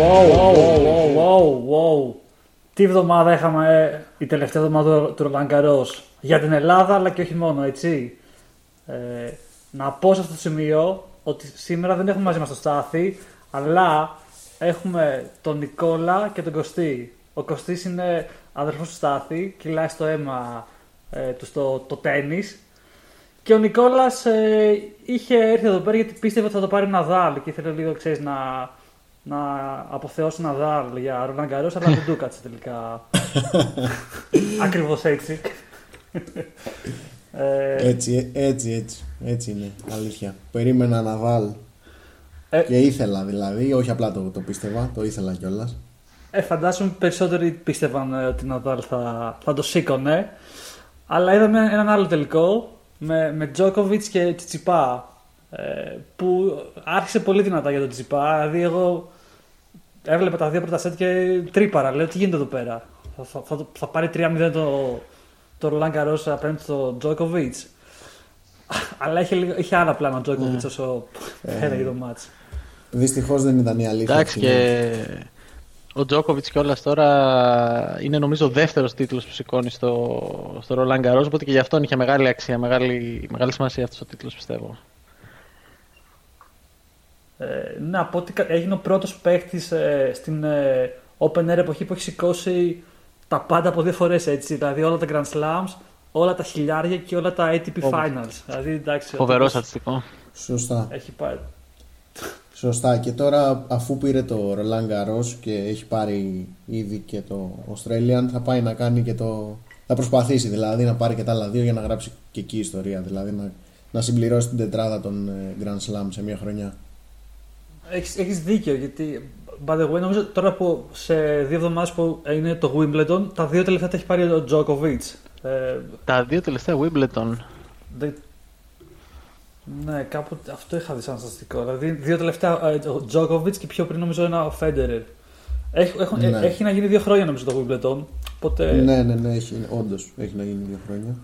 wow, wow, wow, wow. Τι εβδομάδα είχαμε ε, η τελευταία εβδομάδα του Ρολαν για την Ελλάδα αλλά και όχι μόνο έτσι. Ε, να πω σε αυτό το σημείο ότι σήμερα δεν έχουμε μαζί μας το Στάθη αλλά έχουμε τον Νικόλα και τον Κωστή. Ο Κωστής είναι αδερφός του Στάθη, κυλάει στο αίμα ε, του στο το τέννις και ο Νικόλας ε, είχε έρθει εδώ πέρα γιατί πίστευε ότι θα το πάρει ένα δάλ και ήθελε λίγο ξέρεις, να, να αποθεώσει ένα δάλ για Ρολάν Καρό, αλλά δεν του κάτσε τελικά. Ακριβώς έτσι. ε, έτσι, έτσι, έτσι. Έτσι είναι. Αλήθεια. Περίμενα να βάλ. Ε, και ήθελα δηλαδή, όχι απλά το, το πίστευα, το ήθελα κιόλας. Ε, φαντάζομαι περισσότεροι πίστευαν ε, ότι Ναδάλ θα, θα το σήκωνε. Αλλά είδαμε έναν άλλο τελικό με, με Τζόκοβιτ και Τσιτσιπά. Ε, που άρχισε πολύ δυνατά για τον Τσιτσιπά. Δηλαδή, εγώ έβλεπα τα δύο πρώτα σετ και τρύπαρα. Λέω τι γίνεται εδώ πέρα; Θα, θα, θα, θα πάρει 3-0 το, το Ρολάν Καρό απέναντι στο Τζόκοβιτ. Αλλά είχε, είχε άλλα πλάνα ο Τζόκοβιτ ναι. όσο έλεγε το μάτς. Δυστυχώς δεν ήταν η αλήθεια. Εντάξει και ο Τζόκοβιτ κιόλας τώρα είναι νομίζω ο δεύτερος τίτλος που σηκώνει στο, στο Roland Garros. Οπότε και γι' αυτόν είχε μεγάλη αξία, μεγάλη, μεγάλη σημασία αυτός ο τίτλος πιστεύω. Ε, ναι, από ότι έγινε ο πρώτος παίκτης ε, στην ε, Open Air εποχή που έχει σηκώσει τα πάντα από δύο φορές έτσι. Δηλαδή όλα τα Grand Slams, όλα τα χιλιάρια και όλα τα ATP Finals. Δηλαδή, εντάξει, Φοβερό στατιστικό. Σωστά. Έχει πάει. Σωστά. Και τώρα αφού πήρε το Roland Garros και έχει πάρει ήδη και το Australian θα πάει να κάνει και το... Θα προσπαθήσει δηλαδή να πάρει και τα άλλα δύο για να γράψει και εκεί ιστορία. Δηλαδή να, να συμπληρώσει την τετράδα των ε, Grand Slam σε μια χρονιά. Έχεις, έχεις δίκιο γιατί by the way νομίζω τώρα που σε δύο εβδομάδες που είναι το Wimbledon τα δύο τελευταία τα έχει πάρει ο Djokovic. Ε, τα δύο τελευταία Wimbledon. Ναι, κάπου αυτό είχα δει σαν στατιστικό. Δηλαδή, δύο τελευταία ε, ο Τζόκοβιτ και πιο πριν νομίζω ένα ο Φέντερερ. Έχει, ναι. έχει να γίνει δύο χρόνια νομίζω το Wimbledon. Οπότε... Ναι, ναι, ναι, έχει, όντως έχει να γίνει δύο χρόνια.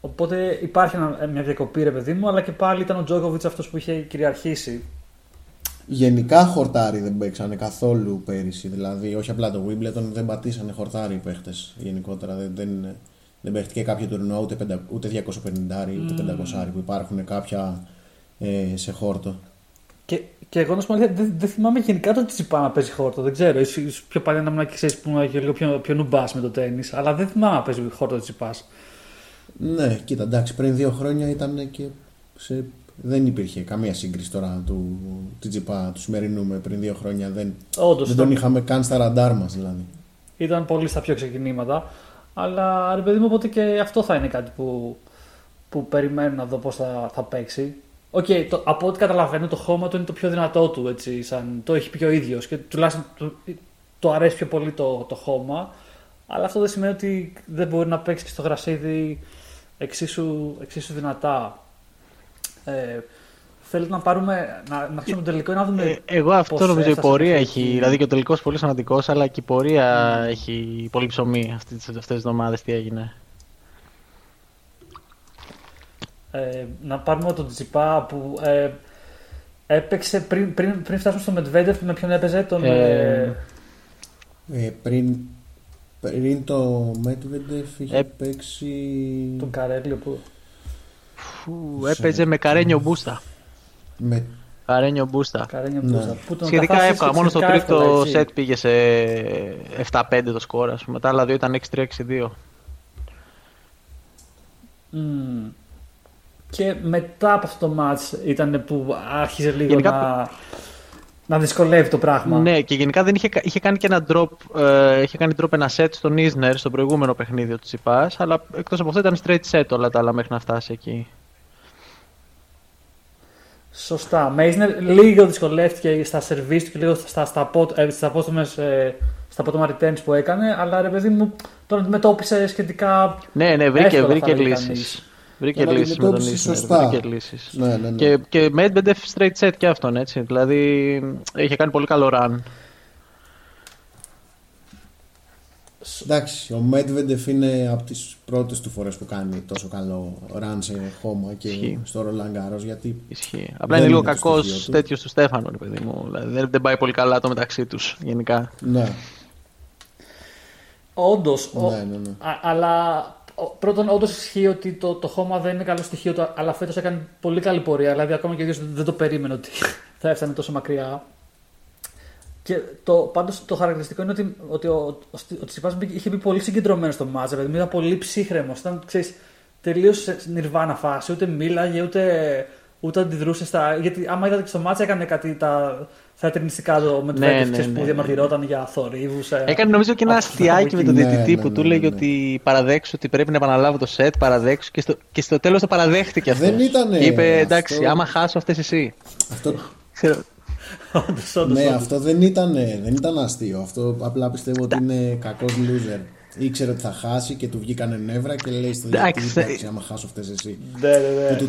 Οπότε υπάρχει μια διακοπή, ρε παιδί μου, αλλά και πάλι ήταν ο Τζόκοβιτ αυτός που είχε κυριαρχήσει. Γενικά χορτάρι δεν παίξανε καθόλου πέρυσι. Δηλαδή, όχι απλά το Wimbledon, δεν πατήσανε χορτάρι οι παίχτες γενικότερα. Δεν, δεν, δεν παίχτηκε κάποιο τουρνουά ούτε, ούτε 250 ούτε mm. 500 που υπάρχουν κάποια ε, σε χόρτο. Και, και εγώ να σου πω δεν, δεν θυμάμαι γενικά το Τσιπά να παίζει χόρτο. Δεν ξέρω. Ίσως πιο παλιά να μην ξέρει που είναι λίγο πιο, πιο νουμπάς με το τέννη. Αλλά δεν θυμάμαι να παίζει χόρτο Τσιπά. Ναι, κοίτα, εντάξει, πριν δύο χρόνια ήταν και σε... δεν υπήρχε καμία σύγκριση τώρα του Τσιτσιπά του σημερινού με πριν δύο χρόνια. Δεν, Όντως, δεν τον είχαμε καν στα ραντάρ μας δηλαδή. Ήταν πολύ στα πιο ξεκινήματα. Αλλά ρε παιδί μου, οπότε και αυτό θα είναι κάτι που, που περιμένω να δω πώς θα, θα παίξει. OK, okay, από ό,τι καταλαβαίνω, το χώμα του είναι το πιο δυνατό του. Έτσι, σαν, το έχει πει ο ίδιος και τουλάχιστον του, το αρέσει πιο πολύ το, το χώμα. Αλλά αυτό δεν σημαίνει ότι δεν μπορεί να παίξει και στο γρασίδι εξίσου, εξίσου δυνατά. Ε, Θέλετε να πάρουμε, να, να αρχίσουμε το τελικό ή να δούμε. Ε, εγώ αυτό νομίζω η πορεία έχει. Δηλαδή και ο τελικός πολύ σημαντικός, αλλά και η πορεία mm. έχει πολύ ψωμί αυτέ τις εβδομάδες. Τι έγινε. Ε, να πάρουμε τον Τζιπά που ε, έπαιξε πριν, πριν, πριν φτάσουμε στο Μετβέντεφ με ποιον έπαιζε τον. Ε, ε, πριν, πριν το Μετβέντεφ είχε ε, παίξει. Τον Καρέλιο που. Φου, έπαιζε με Καρένιο Μπούστα. Με... Καρένιο Μπούστα. Καρένιο Μπούστα. Ναι. Σχετικά εύκολα. Μόνο στο τρίτο σετ πήγε σε 7-5 το σκορ. Ας πούμε. Τα άλλα δύο ήταν 6-3-6-2. Mm. Και μετά από αυτό το μάτς ήταν που άρχισε λίγο γενικά... να, να δυσκολεύει το πράγμα. Ναι, και γενικά δεν είχε, είχε κάνει και ένα drop, ε, είχε κάνει drop ένα set στον Ισνερ στο προηγούμενο παιχνίδι του Τσιπάς, αλλά εκτός από αυτό ήταν straight set όλα τα άλλα μέχρι να φτάσει εκεί. Σωστά. Μέισνερ λίγο δυσκολεύτηκε στα σερβίς του και λίγο στα, στα, ε, στα, απόστομες, ε, στα απότομα returns που έκανε, αλλά ρε παιδί μου τον αντιμετώπισε σχετικά. Ναι, ναι, βρήκε, βρήκε λύσεις. Βρήκε λύσεις με τον Ισνερ. Βρήκε λύσεις. Ναι, ναι, ναι. Και, και Medvedev straight set και αυτόν έτσι. Δηλαδή είχε κάνει πολύ καλό run. Εντάξει, ο Medvedev είναι από τις πρώτες του φορές που κάνει τόσο καλό run σε χώμα και Ισχύει. στο Roland Garros. Γιατί Ισχύει. Απλά Δεν είναι λίγο είναι το κακός στοιχείο του. τέτοιος του Στέφανο, ρε παιδί μου. Δηλαδή, δεν, δεν πάει πολύ καλά το μεταξύ τους γενικά. ναι, Όντως. ναι, ναι, ναι. Αλλά ο- πρώτον, όντως ισχύει ότι το, το χώμα δεν είναι καλό στοιχείο του, αλλά φέτος έκανε πολύ καλή πορεία. Δηλαδή, ακόμα και ο ίδιος δεν το περίμενε ότι θα έφτανε τόσο μακριά. Και το, πάντως, το χαρακτηριστικό είναι ότι, ότι ο, ο, ο Τσιπάς μπήκε- είχε μπει πολύ συγκεντρωμένο στο μάτς. Δηλαδή, ήταν πολύ ψύχρεμο. Ήταν, ξέρεις, τελείως σε νιρβάνα φάση. Ούτε μίλαγε, ούτε, ούτε αντιδρούσε στα. Γιατί άμα είδατε και στο μάτς έκανε κάτι τα θεατρινιστικά του με Ναι, ναι, που ναι, ναι. διαμαρτυρόταν για θορύβους. Έκανε νομίζω και ένα Αυτό αστιάκι με τον Ναι, διαιτητή ναι, που ναι, του ναι, λέγε ναι. ότι παραδέξου ότι πρέπει να επαναλάβω το σετ, παραδέξου και στο, και στο τέλος το παραδέχτηκε αυτό. Δεν ήτανε Και είπε αυτό. εντάξει, άμα χάσω αυτές εσύ. Αυτό, Ξέρω, Όντως, όντως, ναι, όντως. αυτό δεν ήταν, δεν ήταν αστείο. Αυτό απλά πιστεύω ότι είναι κακός loser. Ήξερε ότι θα χάσει και του βγήκανε νεύρα και λέει στο Εντάξει. διαιτητή εντάξει, άμα χάσω αυτές εσύ. Ναι, ναι, ναι.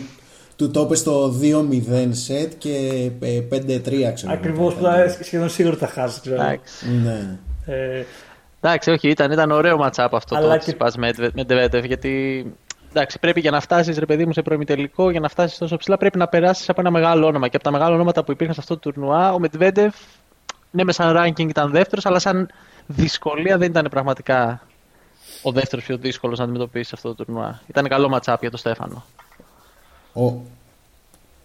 Του, του το είπε στο 2-0 σετ και ε, 5-3 ξέρω. Ακριβώς που εγώ. θα σχεδόν σίγουρο ότι θα χάσεις. Ξέρω. εντάξει. Ναι. Ε, Εντάξει, όχι, ήταν, ήταν ωραίο ματσάπ αυτό Αλλά το και- Τσιπάς με με Ντεβέτεφ, γιατί εντάξει, πρέπει για να φτάσεις, ρε παιδί μου, σε προημιτελικό, για να φτάσεις τόσο ψηλά, πρέπει να περάσεις από ένα μεγάλο όνομα. Και από τα μεγάλα ονόματα που υπήρχαν σε αυτό το τουρνουά, ο Μετβέντεφ, ναι, μες σαν ranking ήταν δεύτερος, αλλά σαν δυσκολία δεν ήταν πραγματικά ο δεύτερος πιο δύσκολος να αντιμετωπίσει αυτό το τουρνουά. Ήταν καλό ματσάπ για τον Στέφανο. Ο,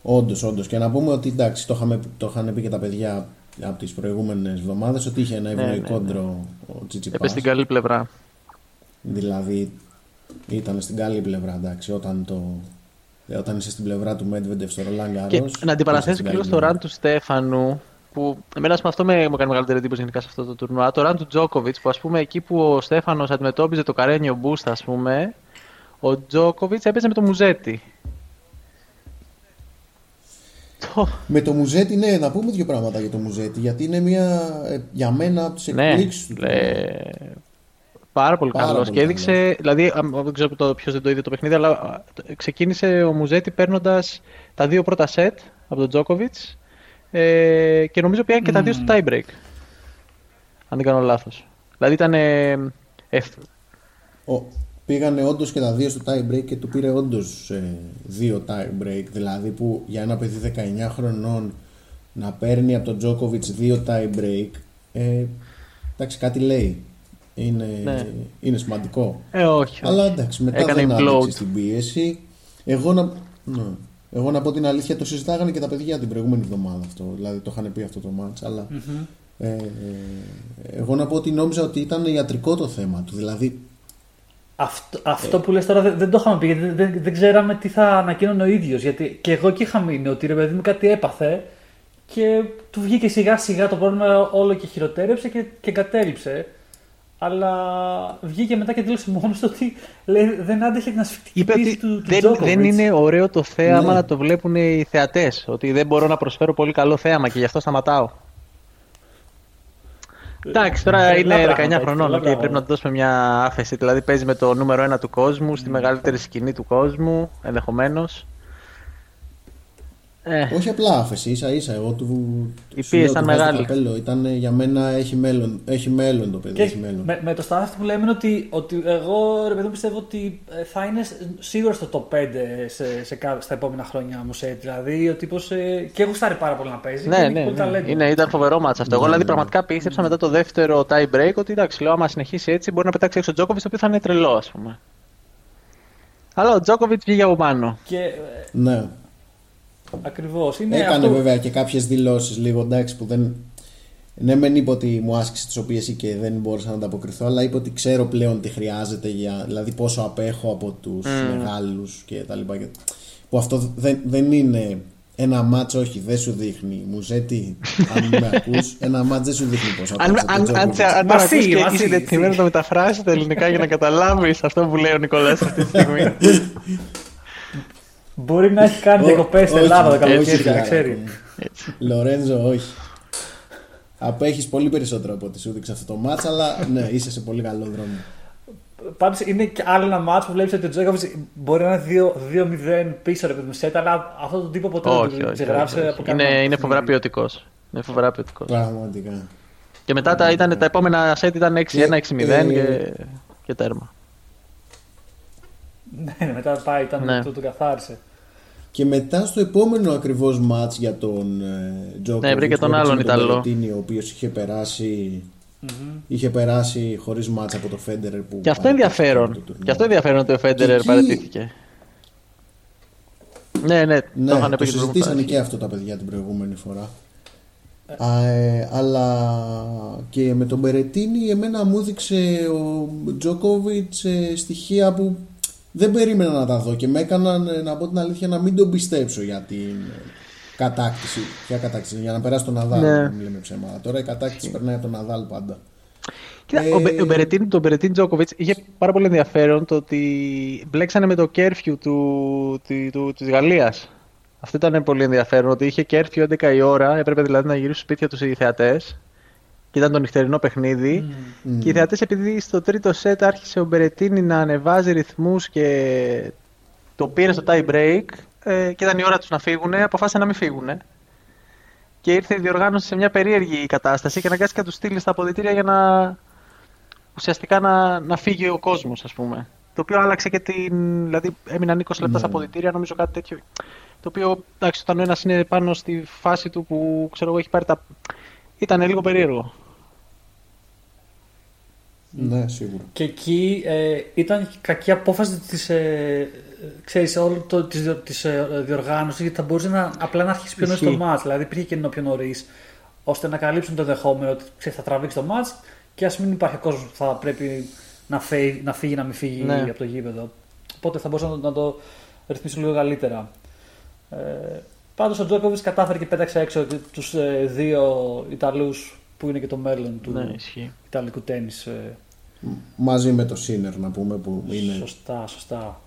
όντως, όντως. Και να πούμε ότι εντάξει, το, είχαμε, το είχαν πει και τα παιδιά από τις προηγούμενες εβδομάδες ότι είχε ένα ευνοϊκό ναι, ναι. ντρο ο Τσιτσιπάς. Έπεσε στην καλή πλευρά. Δηλαδή ήταν στην καλή πλευρά, εντάξει, όταν, το, ε, όταν είσαι στην πλευρά του Medvedev στο Roland Garros. Και να αντιπαραθέσω είσαι στην και λίγο καλή στο πλευρά. ραν του Στέφανου, που εμένα ας πούμε, αυτό με, μου κάνει μεγαλύτερη εντύπωση γενικά σε αυτό το τουρνουά. Το ραν του Τζόκοβιτ, που ας πούμε εκεί που ο Στέφανος αντιμετώπιζε το Καρένιο Μπούστα, ας πούμε, ο Τζόκοβιτ έπαιζε με το Μουζέτι. Το... Με το Μουζέτι, ναι, να πούμε δύο πράγματα για το Μουζέτι. Γιατί είναι μια, ε, για μένα από τις ναι, εκπλήξεις του. ε, πάρα πολύ Πάρα καλός. πολύ Και έδειξε, δηλαδή, α, δεν ξέρω ποιος δεν το είδε το παιχνίδι, αλλά α, το- ξεκίνησε ο Μουζέτι παίρνοντας τα δύο πρώτα σετ από τον Τζόκοβιτς ε, και νομίζω πήγαν και τα δύο στο tie break. Αν δεν κάνω λάθος. Δηλαδή ήταν. Ε, ευ- Ο, πήγανε όντως και τα δύο στο tie break και του πήρε όντως δύο tie break. Δηλαδή που για ένα παιδί 19 χρονών να παίρνει από τον Τζόκοβιτ δύο tie break. Ε, εντάξει, κάτι λέει. Είναι, Ναι. είναι σημαντικό. ε, όχι. Αλλά εντάξει, μετά Έκανε δεν implode. άντεξε στην πίεση. Εγώ να, ναι. Εγώ να πω την αλήθεια, το συζητάγανε και τα παιδιά την προηγούμενη εβδομάδα αυτό. Δηλαδή το είχαν πει αυτό το μάτς, αλλά ε, ε, εγώ να πω ότι νόμιζα ότι ήταν ιατρικό το θέμα του. Δηλαδή Αυτό, αυτό που λες τώρα δεν, δεν το είχαμε πει, γιατί δεν, δεν, δεν ξέραμε τι θα ανακοίνωνε ο ίδιος. Γιατί και εγώ εκεί είχα μείνει ότι ρε παιδί μου κάτι έπαθε και του βγήκε σιγά σιγά το πρόβλημα όλο και χειροτέρεψε και, και κατέληψε. Αλλά βγήκε μετά και δήλωσε μόνος του ότι λέει, δεν άντεχε την ασφυκτική Είπε πίεση ότι του, του δεν, Djokovic. δεν είναι ωραίο το θέαμα Ναι. να το βλέπουν οι θεατές. Ότι δεν μπορώ να προσφέρω πολύ καλό θέαμα και γι' αυτό σταματάω. Εντάξει, τώρα Πολλά είναι 19 πράγματα, χρονών. πολλά οκ, πρέπει πράγματα. να του δώσουμε μια άφεση. Δηλαδή παίζει με το νούμερο 1 του κόσμου, στη μεγαλύτερη σκηνή του κόσμου, ενδεχομένως. Ε, Όχι απλά άφεση, ίσα ίσα. Εγώ του. Η σου πίεση λέω, ήταν του βάζω το μεγάλη. Καπέλο. Ήταν για μένα έχει μέλλον, έχει μέλλον το παιδί. Και έχει μέλλον. με, με το staff που λέμε είναι ότι, ότι εγώ ρε παιδί μου πιστεύω ότι ε, θα είναι σ- σίγουρα στο top 5 σε, σε, κα- στα επόμενα χρόνια μου σε Δηλαδή ο τύπος. Ε, και έχω στάρει πάρα πολύ να παίζει. και ναι, έχει ναι, πολύ ναι. ταλέντο. Είναι, ήταν φοβερό μάτς αυτό. Εγώ Ναι, δηλαδή ναι. πραγματικά πίστεψα μετά το δεύτερο tie break ότι εντάξει, λέω άμα συνεχίσει έτσι μπορεί να πετάξει έξω ο Τζόκοβιτς, το οποίο θα είναι τρελό, ας πούμε. Αλλά ο Τζόκοβιτς βγήκε από πάνω. Και ε, Ναι. Ακριβώς. Είναι Έκανε αυτό... βέβαια και κάποιες δηλώσεις λίγο εντάξει που δεν. Ναι, μεν είπε ότι μου άσκησε τη πίεση και δεν μπόρεσα να ανταποκριθώ, αλλά είπε ότι ξέρω πλέον τι χρειάζεται για. Δηλαδή πόσο απέχω από τους Mm. μεγάλους και τα λοιπά. Και- Που αυτό δεν, δεν είναι ένα μάτσο, όχι, δεν σου δείχνει. Μουζέτη, αν με ακούς, ένα μάτσο δεν σου δείχνει πόσο Αν, απέχω από αν, τον αν, Djokovic. αν, Μα τον ακούς φύγει, και μα είσαι φύγει, διατεθειμένο να φύγει. το μεταφράσεις τα ελληνικά για να καταλάβεις αυτό που λέει ο Νικολάς αυτή τη στιγμή. Μπορεί να έχει κάνει Ω, διακοπές στην όχι, Ελλάδα το όχι, καλοκαίρι, φιλάρα, να ξέρει. ακόμα. Έτσι. Λορέντζο, όχι. Απέχεις πολύ περισσότερο από ό,τι σου δείξε αυτό το μάτς, αλλά ναι, είσαι σε πολύ καλό δρόμο. Πάντως είναι και άλλο ένα μάτσο που βλέπεις ότι ο Τζόκοβιτ μπορεί να είναι 2 2-0 πίσω ρε παιδί μου σετ, αλλά αυτό το τύπο ποτέ όχι, δεν όχι, το όχι, ξεγράψε όχι. από Είναι, κανένα είναι φοβερά παιχνίδι. ποιοτικός. Είναι φοβερά ποιοτικός. Πραγματικά. Και μετά τα, ήταν, τα επόμενα set ήταν 6-1, 6-0 Ε, και, και τέρμα. Ναι, μετά πάει, ήταν Ναι. το, το καθάρισε. Και μετά στο επόμενο ακριβώς μάτς για τον ε, Τζόκοβιτς Ναι, βρήκε τον που άλλον έπαιξε με τον Ιταλό. Μπερετίνι, ο οποίος είχε περάσει, είχε περάσει χωρίς μάτς από το Φέντερερ που Και αυτό παρατήθηκε το ενδιαφέρον. τουρνουά. Και αυτό ενδιαφέρον ότι ο Φέντερερ εκεί- παρατήθηκε. Ναι, ναι, Ναι, το είχαν το πει και την συζητήσανε προηγούμενη και αυτό τα παιδιά την προηγούμενη φορά. Α, ε, αλλά και με τον Μπερετίνη εμένα μου έδειξε ο Τζόκοβιτς ε, στοιχεία που δεν περίμενα να τα δω και με έκαναν ε, να πω την αλήθεια να μην τον πιστέψω για την ε, κατάκτηση. Ποια κατάκτηση, για να περάσει τον Ναδάλ, Ναι. να μην λέμε ψέματα. Τώρα η κατάκτηση περνάει από τον Ναδάλ πάντα. Κοίτα, Ε, ο, Μπε- ο Μπερετίν, τον Μπερετίν Τζόκοβιτς είχε πάρα πολύ ενδιαφέρον το ότι μπλέξανε με το κέρφιου του, του, του, της Γαλλίας. Αυτό ήταν πολύ ενδιαφέρον, ότι είχε κέρφιου 11 η ώρα, έπρεπε δηλαδή να γυρίσουν σπίτια τους οι θεατές και ήταν το νυχτερινό παιχνίδι. Και οι θεατές επειδή στο τρίτο σετ άρχισε ο Μπερετίνη να ανεβάζει ρυθμούς και το πήρε στο tie break ε, και ήταν η ώρα τους να φύγουν, αποφάσισαν να μην φύγουν. Και ήρθε η διοργάνωση σε μια περίεργη κατάσταση και αναγκάστηκε να τους στείλει στα αποδητήρια για να ουσιαστικά να, να φύγει ο κόσμος, ας πούμε. Το οποίο άλλαξε και την. Δηλαδή έμειναν 20 λεπτά Ναι. στα αποδητήρια, νομίζω κάτι τέτοιο. Το οποίο εντάξει, όταν ο ένας είναι πάνω στη φάση του που ξέρω εγώ έχει πάρει τα. ήταν λίγο περίεργο. Ναι, σίγουρα. Και εκεί ε, ήταν και κακή απόφαση της, ε, ξέρεις, όλο το, της, διο- της ε, διοργάνωσης γιατί θα μπορούσε να, απλά να αρχίσει πιο νωρίς το Ισχύει. μάτς. Δηλαδή υπήρχε κενό πιο νωρίς ώστε να καλύψουν το δεχόμενο ότι ξέρεις, θα τραβήξει το μάτς και ας μην υπάρχει κόσμος που θα πρέπει να φύγει, να φύγει, να μην φύγει Ναι. από το γήπεδο. Οπότε θα μπορούσαν να, το- να το ρυθμίσουν λίγο καλύτερα. Ε, πάντως ο Τζόκοβιτς κατάφερε και πέταξε έξω και τους ε, δύο Ιταλούς που είναι και το μέλλον του Ναι, ισχύει. Ιταλικού τέννις. ε, Μαζί με το Σίνερ να πούμε που είναι Σωστά, σωστά.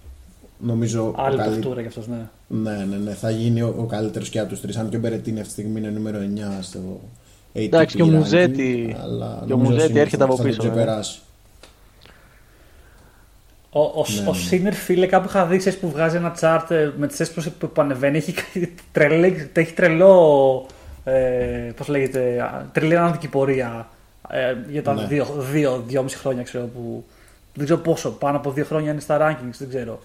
νομίζω ο Άλλη καλύ- ταυτούρα κι αυτό, ναι. Ναι, ναι, ναι. Θα γίνει ο, ο καλύτερος και από τους τρεις. Αν και ο Μπερετίνη αυτή τη στιγμή είναι νούμερο 9 στο ATP. Εντάξει, και ο ranking, Μουζέτη- αλλά και ο νομίζω Μουζέτη Σίνερ έρχεται θα- από θα τον πίσω, βέβαια. ξεπεράσει. Ο, ο, Ναι, ο ναι. Σίνερ, φίλε, κάπου είχα δει ξέρεις, που βγάζει ένα chart ε, με τις θέσει που, που πανεβαίνει. Έχει, τρελή, έχει τρελό. Ε, Πώς λέγεται, α, τρελή ανάδικη πορεία ε, για τα Ναι. δύο, δύο, δυόμιση χρόνια ξέρω που. Δεν ξέρω πόσο, πάνω από δύο χρόνια είναι στα rankings, δεν ξέρω.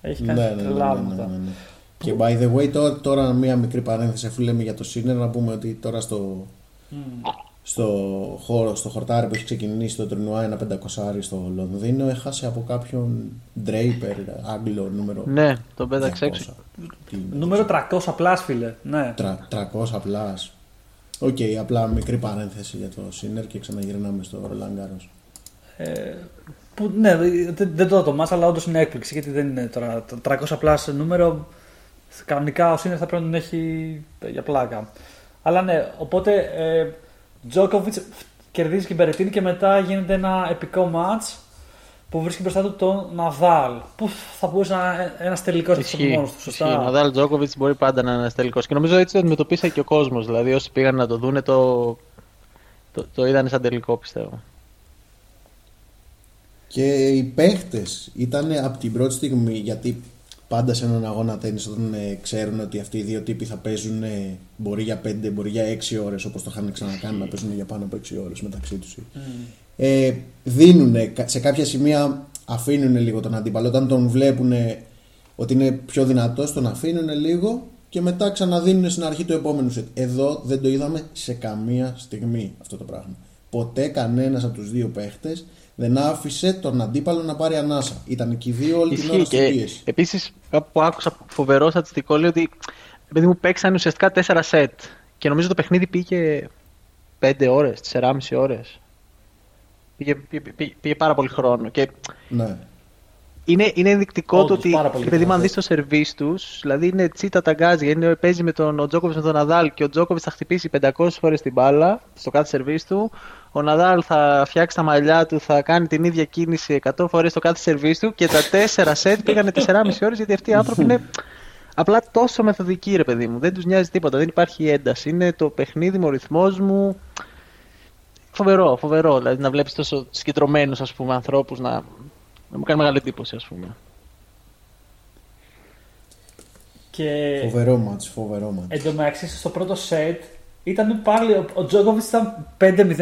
Έχει Ναι, κάνει ναι, ναι, ναι, τρελά ναι, άλματα. ναι, ναι. Και by the way, τώρα, τώρα μία μικρή παρένθεση αφού λέμε για το Σίνερ, να πούμε ότι τώρα στο, στο, χώρο, στο χορτάρι που έχει ξεκινήσει το τουρνουά ένα 500 στο Λονδίνο, έχασε από κάποιον Draper, Άγγλο νούμερο Ναι, τον πέταξε 200. έξω. Τι είναι, Νούμερο 300 απλά, φίλε. Ναι. Τρα- 300 απλά. Οκ, απλά μικρή παρένθεση για το Σίνερ και ξαναγυρνάμε στο Ρολάν Γκάρος. Ε, που, ναι, δεν, δεν το είδα το ματς, αλλά όντως είναι έκπληξη γιατί δεν είναι τώρα το 300 plus νούμερο. Κανονικά ο Σίνερ θα πρέπει να τον έχει για πλάκα. Αλλά ναι, οπότε ε, Τζόκοβιτς κερδίζει και Μπερετίνη και μετά γίνεται ένα επικό ματς που βρίσκει μπροστά του τον Ναδάλ. Που θα μπορούσε να ένας τελικός από Ισχύει. μόνο του, Ισχύει. Ο σωστά; Ναδάλ Τζόκοβιτ μπορεί πάντα να είναι ένας τελικός. Και νομίζω έτσι το αντιμετωπίσα και ο κόσμος. Δηλαδή, όσοι πήγαν να το δούνε, το, το, το είδαν σαν τελικό, πιστεύω. Και οι παίχτες ήταν από την πρώτη στιγμή, γιατί πάντα σε έναν αγώνα τέννις όταν ε, ξέρουν ότι αυτοί οι δύο τύποι θα παίζουν ε, μπορεί για 5, μπορεί για 6 ώρες όπως το είχαν ξανακάνει να παίζουν για πάνω από 6 ώρες μεταξύ τους. Ε, δίνουν σε κάποια σημεία αφήνουν λίγο τον αντίπαλο όταν τον βλέπουν ότι είναι πιο δυνατός τον αφήνουν λίγο και μετά ξαναδίνουν στην αρχή του επόμενου σετ. Εδώ δεν το είδαμε σε καμία στιγμή αυτό το πράγμα. Ποτέ κανένας από τους δύο παίχτες δεν άφησε τον αντίπαλο να πάρει ανάσα. Ήταν και οι δύο όλη την Ισχύει ώρα στην και πίεση. επίσης κάπου που άκουσα φοβερό στατιστικό λέει ότι επειδή μου παίξαν ουσιαστικά 4 σετ και νομίζω το παιχνίδι πήγε 5 ώρες, 4,5 ώρες. Πήγε, πήγε, πήγε, πήγε πάρα πολύ χρόνο. Και Ναι. είναι, είναι ενδεικτικό Όντως, το ότι πάρα πολύ επειδή αν δυνατό. δεις το σερβίς τους, δηλαδή είναι τσίτα τα γκάζια, είναι, παίζει με τον ο Τζόκοβιτς με τον Ναδάλ και ο Τζόκοβιτς θα χτυπήσει 500 φορές την μπάλα στο κάθε σερβίς του. Ο Ναδάλ θα φτιάξει τα μαλλιά του, θα κάνει την ίδια κίνηση 100 φορές στο κάθε σερβίς του και τα 4 σετ πήγανε 4,5 ώρες γιατί αυτοί οι άνθρωποι είναι απλά τόσο μεθοδικοί, ρε παιδί μου. Δεν τους νοιάζει τίποτα, δεν υπάρχει ένταση. Είναι το παιχνίδι μου, ο ρυθμός μου. Φοβερό, φοβερό. Δηλαδή να βλέπεις τόσο συγκεντρωμένους ανθρώπους να, να μου κάνει μεγάλη εντύπωση, ας πούμε. Και Φοβερό μάτς, φοβερό μάτς. εν τω μεταξύ στο πρώτο σετ ήταν πάλι. Ο, ο Τζόκοβιτ ήταν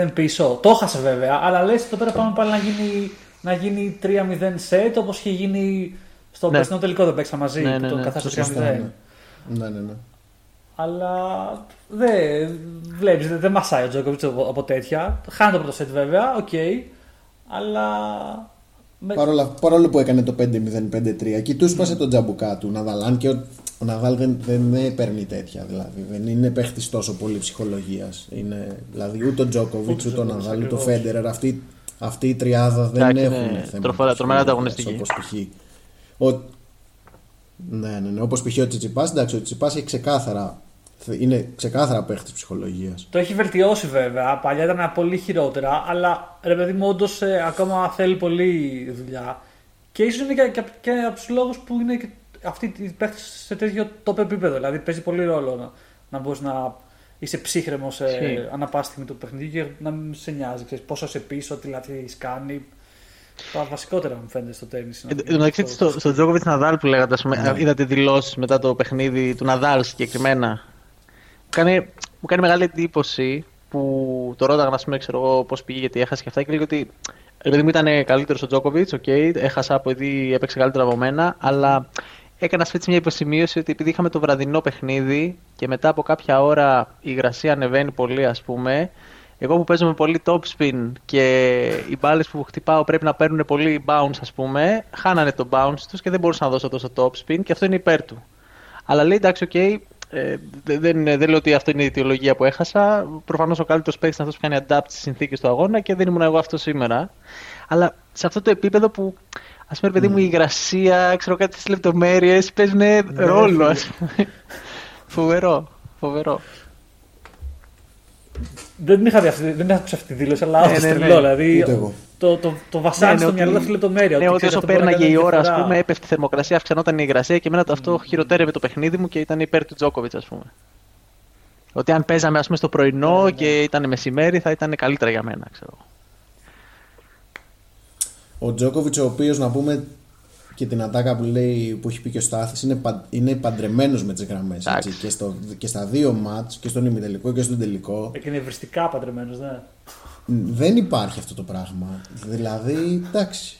5-0 πίσω. Το έχασε βέβαια, αλλά λες εδώ πέρα πάμε πάλι να γίνει, να γίνει 3-0 σετ όπως είχε γίνει στο Ναι. περσινό τελικό δεν παίξαμε μαζί. Ναι, που ναι, το ναι, καθάρισε Σωστά, 3-0. ναι. Ναι, ναι, ναι. Αλλά δεν βλέπεις, δεν, δεν μασάει ο Τζόκοβιτς από, από τέτοια. Χάνει το πρώτο σετ βέβαια, οκ. αλλά. με- Παρόλα, παρόλο που έκανε το 5-0-5-3 και του σπάσε τον τσαμπουκά του Ναδάλ. Αν και ο, ο Ναδάλ δεν, δεν παίρνει τέτοια δηλαδή. Δεν είναι παίχτης τόσο πολύ ψυχολογίας. Δηλαδή ούτε ο Τζόκοβιτς, Ούτε ο ούτε ο Τζόκοβιτς, Ναδάλ, ούτε ο ακριβώς. Φέντερερ. Αυτή, αυτή η τριάδα δεν Εντάξει, έχουν είναι θέμα. τροφοδα- τρομερά ανταγωνιστική. Όπως π.χ. Ο, ναι, ναι, ναι. Όπως π.χ. ο Τσιτσιπάς. Εντάξει, ο Τσιτσιπάς έχει ξεκάθαρα. Είναι ξεκάθαρα παίχτης ψυχολογίας. Το έχει βελτιώσει βέβαια. Παλιά ήταν πολύ χειρότερα. Αλλά ρε παιδί μου, όντως ακόμα θέλει πολύ δουλειά. Και ίσως είναι και, και, και από τους λόγους που είναι και αυτοί οι παίχτε σε τέτοιο top επίπεδο. Δηλαδή παίζει πολύ ρόλο να, να μπορείς να είσαι ψύχρεμος σε Ισχύει. ανά πάση στιγμή του παιχνιδιού και να μην σε νοιάζει. Ξέρεις, πόσο σε πίσω, τι λάθη κάνει. Τα βασικότερα μου φαίνεται στο τέννη. Εν τω μεταξύ, στο, στο Τζόκοβιτς Ναδάλ που λέγατε, ας πούμε, είδατε δηλώσεις μετά το παιχνίδι του Ναδάλ συγκεκριμένα. Μου κάνει, μου κάνει μεγάλη εντύπωση που το ρώταγαν, ας πούμε, ξέρω εγώ πώς πήγε, γιατί έχασε και αυτά. Και λέει ότι επειδή μου ήταν καλύτερος ο Τζόκοβιτς, οκ, έχασα επειδή έπαιξε καλύτερα από μένα, αλλά έκανα έτσι μια υποσημείωση ότι επειδή είχαμε το βραδινό παιχνίδι και μετά από κάποια ώρα η υγρασία ανεβαίνει πολύ, ας πούμε, εγώ που παίζω με πολύ top spin και οι μπάλες που χτυπάω πρέπει να παίρνουν πολύ bounce, ας πούμε, χάνανε το bounce τους και δεν μπορούσα να δώσω τόσο top spin και αυτό είναι υπέρ του. Αλλά λέει εντάξει, οκ, ε, δεν, δεν, δεν λέω ότι αυτό είναι η αιτιολογία που έχασα. Προφανώς ο καλύτερος παίκτης είναι αυτός που κάνει adapt στις συνθήκες του αγώνα και δεν ήμουν εγώ αυτό σήμερα. Αλλά σε αυτό το επίπεδο που, ας πούμε, ρε παιδί μου, η υγρασία, ξέρω κάτι στις λεπτομέρειες παίζουν ρόλο, ας πούμε. φοβερό, φοβερό. Δεν την είχα δει αυτή, δεν είχα ακούσει αυτή τη δήλωση, αλλά Ναι, όντως ναι, τρελό. ναι. Δηλαδή, Ούτε εγώ. το, το, το βασάνι Ναι, στο ναι, μυαλό ότι- του στη λεπτομέρεια. Ναι, ότι ξέρεις, όσο αυτό μπορεί να πέρναγε η κάνει ώρα, ας διαφορά. πούμε, έπεφτε η θερμοκρασία, αυξανόταν η υγρασία και εμένα το αυτό χειροτέρευε το παιχνίδι μου και ήταν υπέρ του Τζόκοβιτς, ας πούμε. Ότι αν παίζαμε, ας πούμε, στο πρωινό Ναι, ναι. και ήταν μεσημέρι, θα ήταν καλύτερα για μένα, ξέρω. Εγώ. Ο Τζόκοβιτς, ο οποίος να πούμε και την ατάκα που λέει που έχει πει και ο Στάθης είναι, παν, είναι παντρεμένος με τις γραμμές έτσι, Εντάξει. και, στο, και στα δύο μάτς και στον ημιτελικό και στον τελικό Ε, Και είναι ευριστικά παντρεμένος, ναι. δεν υπάρχει αυτό το πράγμα δηλαδή εντάξει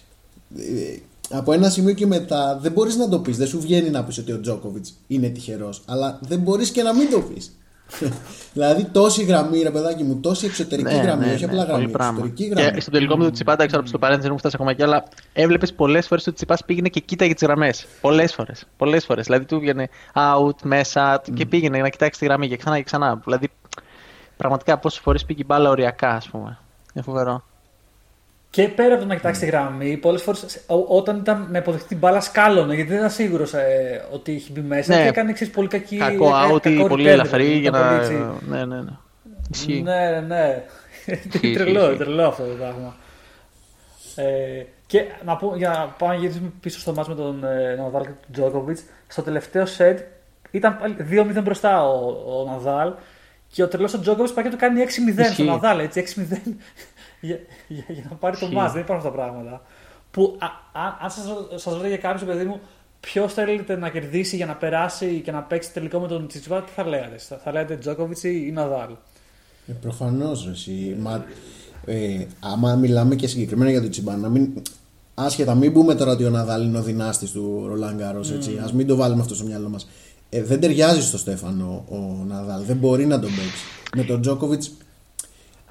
ε, από ένα σημείο και μετά δεν μπορείς να το πεις δεν σου βγαίνει να πεις ότι ο Τζόκοβιτς είναι τυχερός αλλά δεν μπορείς και να μην το πεις δηλαδή τόση γραμμή ρε παιδάκι μου τόση εξωτερική γραμμή όχι απλά γραμμή Ναι, πολύ πράγμα. εξωτερική γραμμή Και στο τελικό με το Τσιπά, εντάξει, τώρα στο παρένθεση δεν μου φτάσει ακόμα εκεί, αλλά έβλεπες πολλές φορές ότι ο Τσιπάς πήγαινε και κοίταγε τις γραμμές. Πολλές φορές. Πολλές φορές. Δηλαδή του βγαίνει out, μέσα και πήγαινε να κοιτάξει τη γραμμή και ξανά και ξανά. Δηλαδή πραγματικά πόσες φορές πήγε η μπάλα οριακά, ας πούμε. Είναι φοβερό. Και πέρα από το να κοιτάξει τη γραμμή, πολλές φορές όταν ήταν να υποδεχτεί την μπάλα, σκάλωνε γιατί δεν ήταν σίγουρος ε, ότι είχε μπει μέσα Ναι. και έκανε ξέρεις, πολύ κακή. Κακό ε, out ή κακό πολύ return, ελαφρύ δηλαδή, για ήταν να. πολύ έτσι. Ναι, ναι, ναι. Ισχύει. Ναι, ναι. Ισχύει, τρελό, ισχύει. τρελό αυτό το πράγμα. Ε, και να πω, για να πάμε να γυρίσουμε πίσω στο μάτς με τον ε, Ναδάλ και τον Τζόκοβιτς, στο τελευταίο σετ ήταν πάλι 2-0 μπροστά ο, ο Ναδάλ και ο τρελός ο Τζόκοβιτς πάει και το κάνει 6-0 στο Ισχύει. Ναδάλ, έτσι, 6-0 για, για, για να πάρει το Ισχύει. μάτς. Δεν υπάρχουν αυτά τα πράγματα. Που α, α, αν σας, σας ρωτάει για κάποιος παιδί μου, ποιος θέλετε να κερδίσει για να περάσει και να παίξει τελικό με τον Τσιτσιπά, τι θα λέγατε. Θα, θα λέγατε Τζόκοβιτς ή Ναδάλ; Ε, Προφανώς, εσύ. Μα, ε, άμα μιλάμε και συγκεκριμένα για τον Τσιμπάν, να μην, άσχετα, μην πούμε τώρα ότι ο Ναδάλ είναι ο δυνάστης του Ρολάν Γκάρο. Mm. Α μην το βάλουμε αυτό στο μυαλό μας. Ε, δεν ταιριάζει στο Στέφανο ο Ναδάλ. Δεν μπορεί να τον παίξει. Με τον Τζόκοβιτς.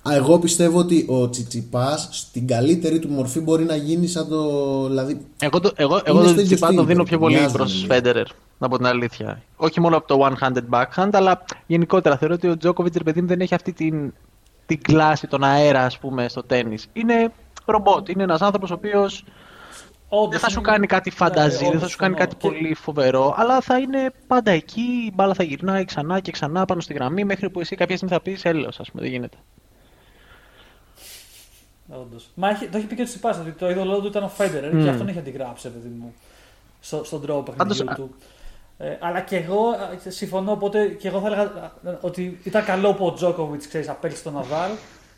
Εγώ πιστεύω ότι ο Τσιτσιπάς στην καλύτερη του μορφή μπορεί να γίνει σαν το. Δηλαδή, Εγώ, το, εγώ, εγώ Είναι τον στο ίδιο Τσιπά στυλ, το δίνω πιο πολύ μοιάζουν προς λίγο. Φέντερερ, να πω την αλήθεια. Όχι μόνο από το one-handed backhand, αλλά γενικότερα θεωρώ ότι ο Τζόκοβιτ, ρε παιδί μου, δεν έχει αυτή την, την κλάση, τον αέρα, ας πούμε, στο τέννη. Είναι ρομπότ. Είναι ένας άνθρωπος ο οποίος Όντως, δεν θα σου είναι- κάνει κάτι φανταζή, Ναι, δεν θα όντως, σου κάνει συμφωνώ. κάτι Και- πολύ φοβερό, αλλά θα είναι πάντα εκεί, η μπάλα θα γυρνάει ξανά και ξανά πάνω στη γραμμή, μέχρι που εσύ κάποια στιγμή θα πεις έλεος, ας πούμε, δεν γίνεται. Όντως. Μα έχει, το έχει πει και ο Τσιπάς ότι το είδωλό του ήταν ο Φέντερερ Μμ. και αυτόν είχε αντιγράψει, παιδί μου, στο, στον τρόπο παιχνιδιού Πάντως, του. Ε, αλλά και εγώ ε, συμφωνώ, οπότε και εγώ θα έλεγα ε, ότι ήταν καλό που ο Τζόκοβιτ απέλησε τον Ναδάλ,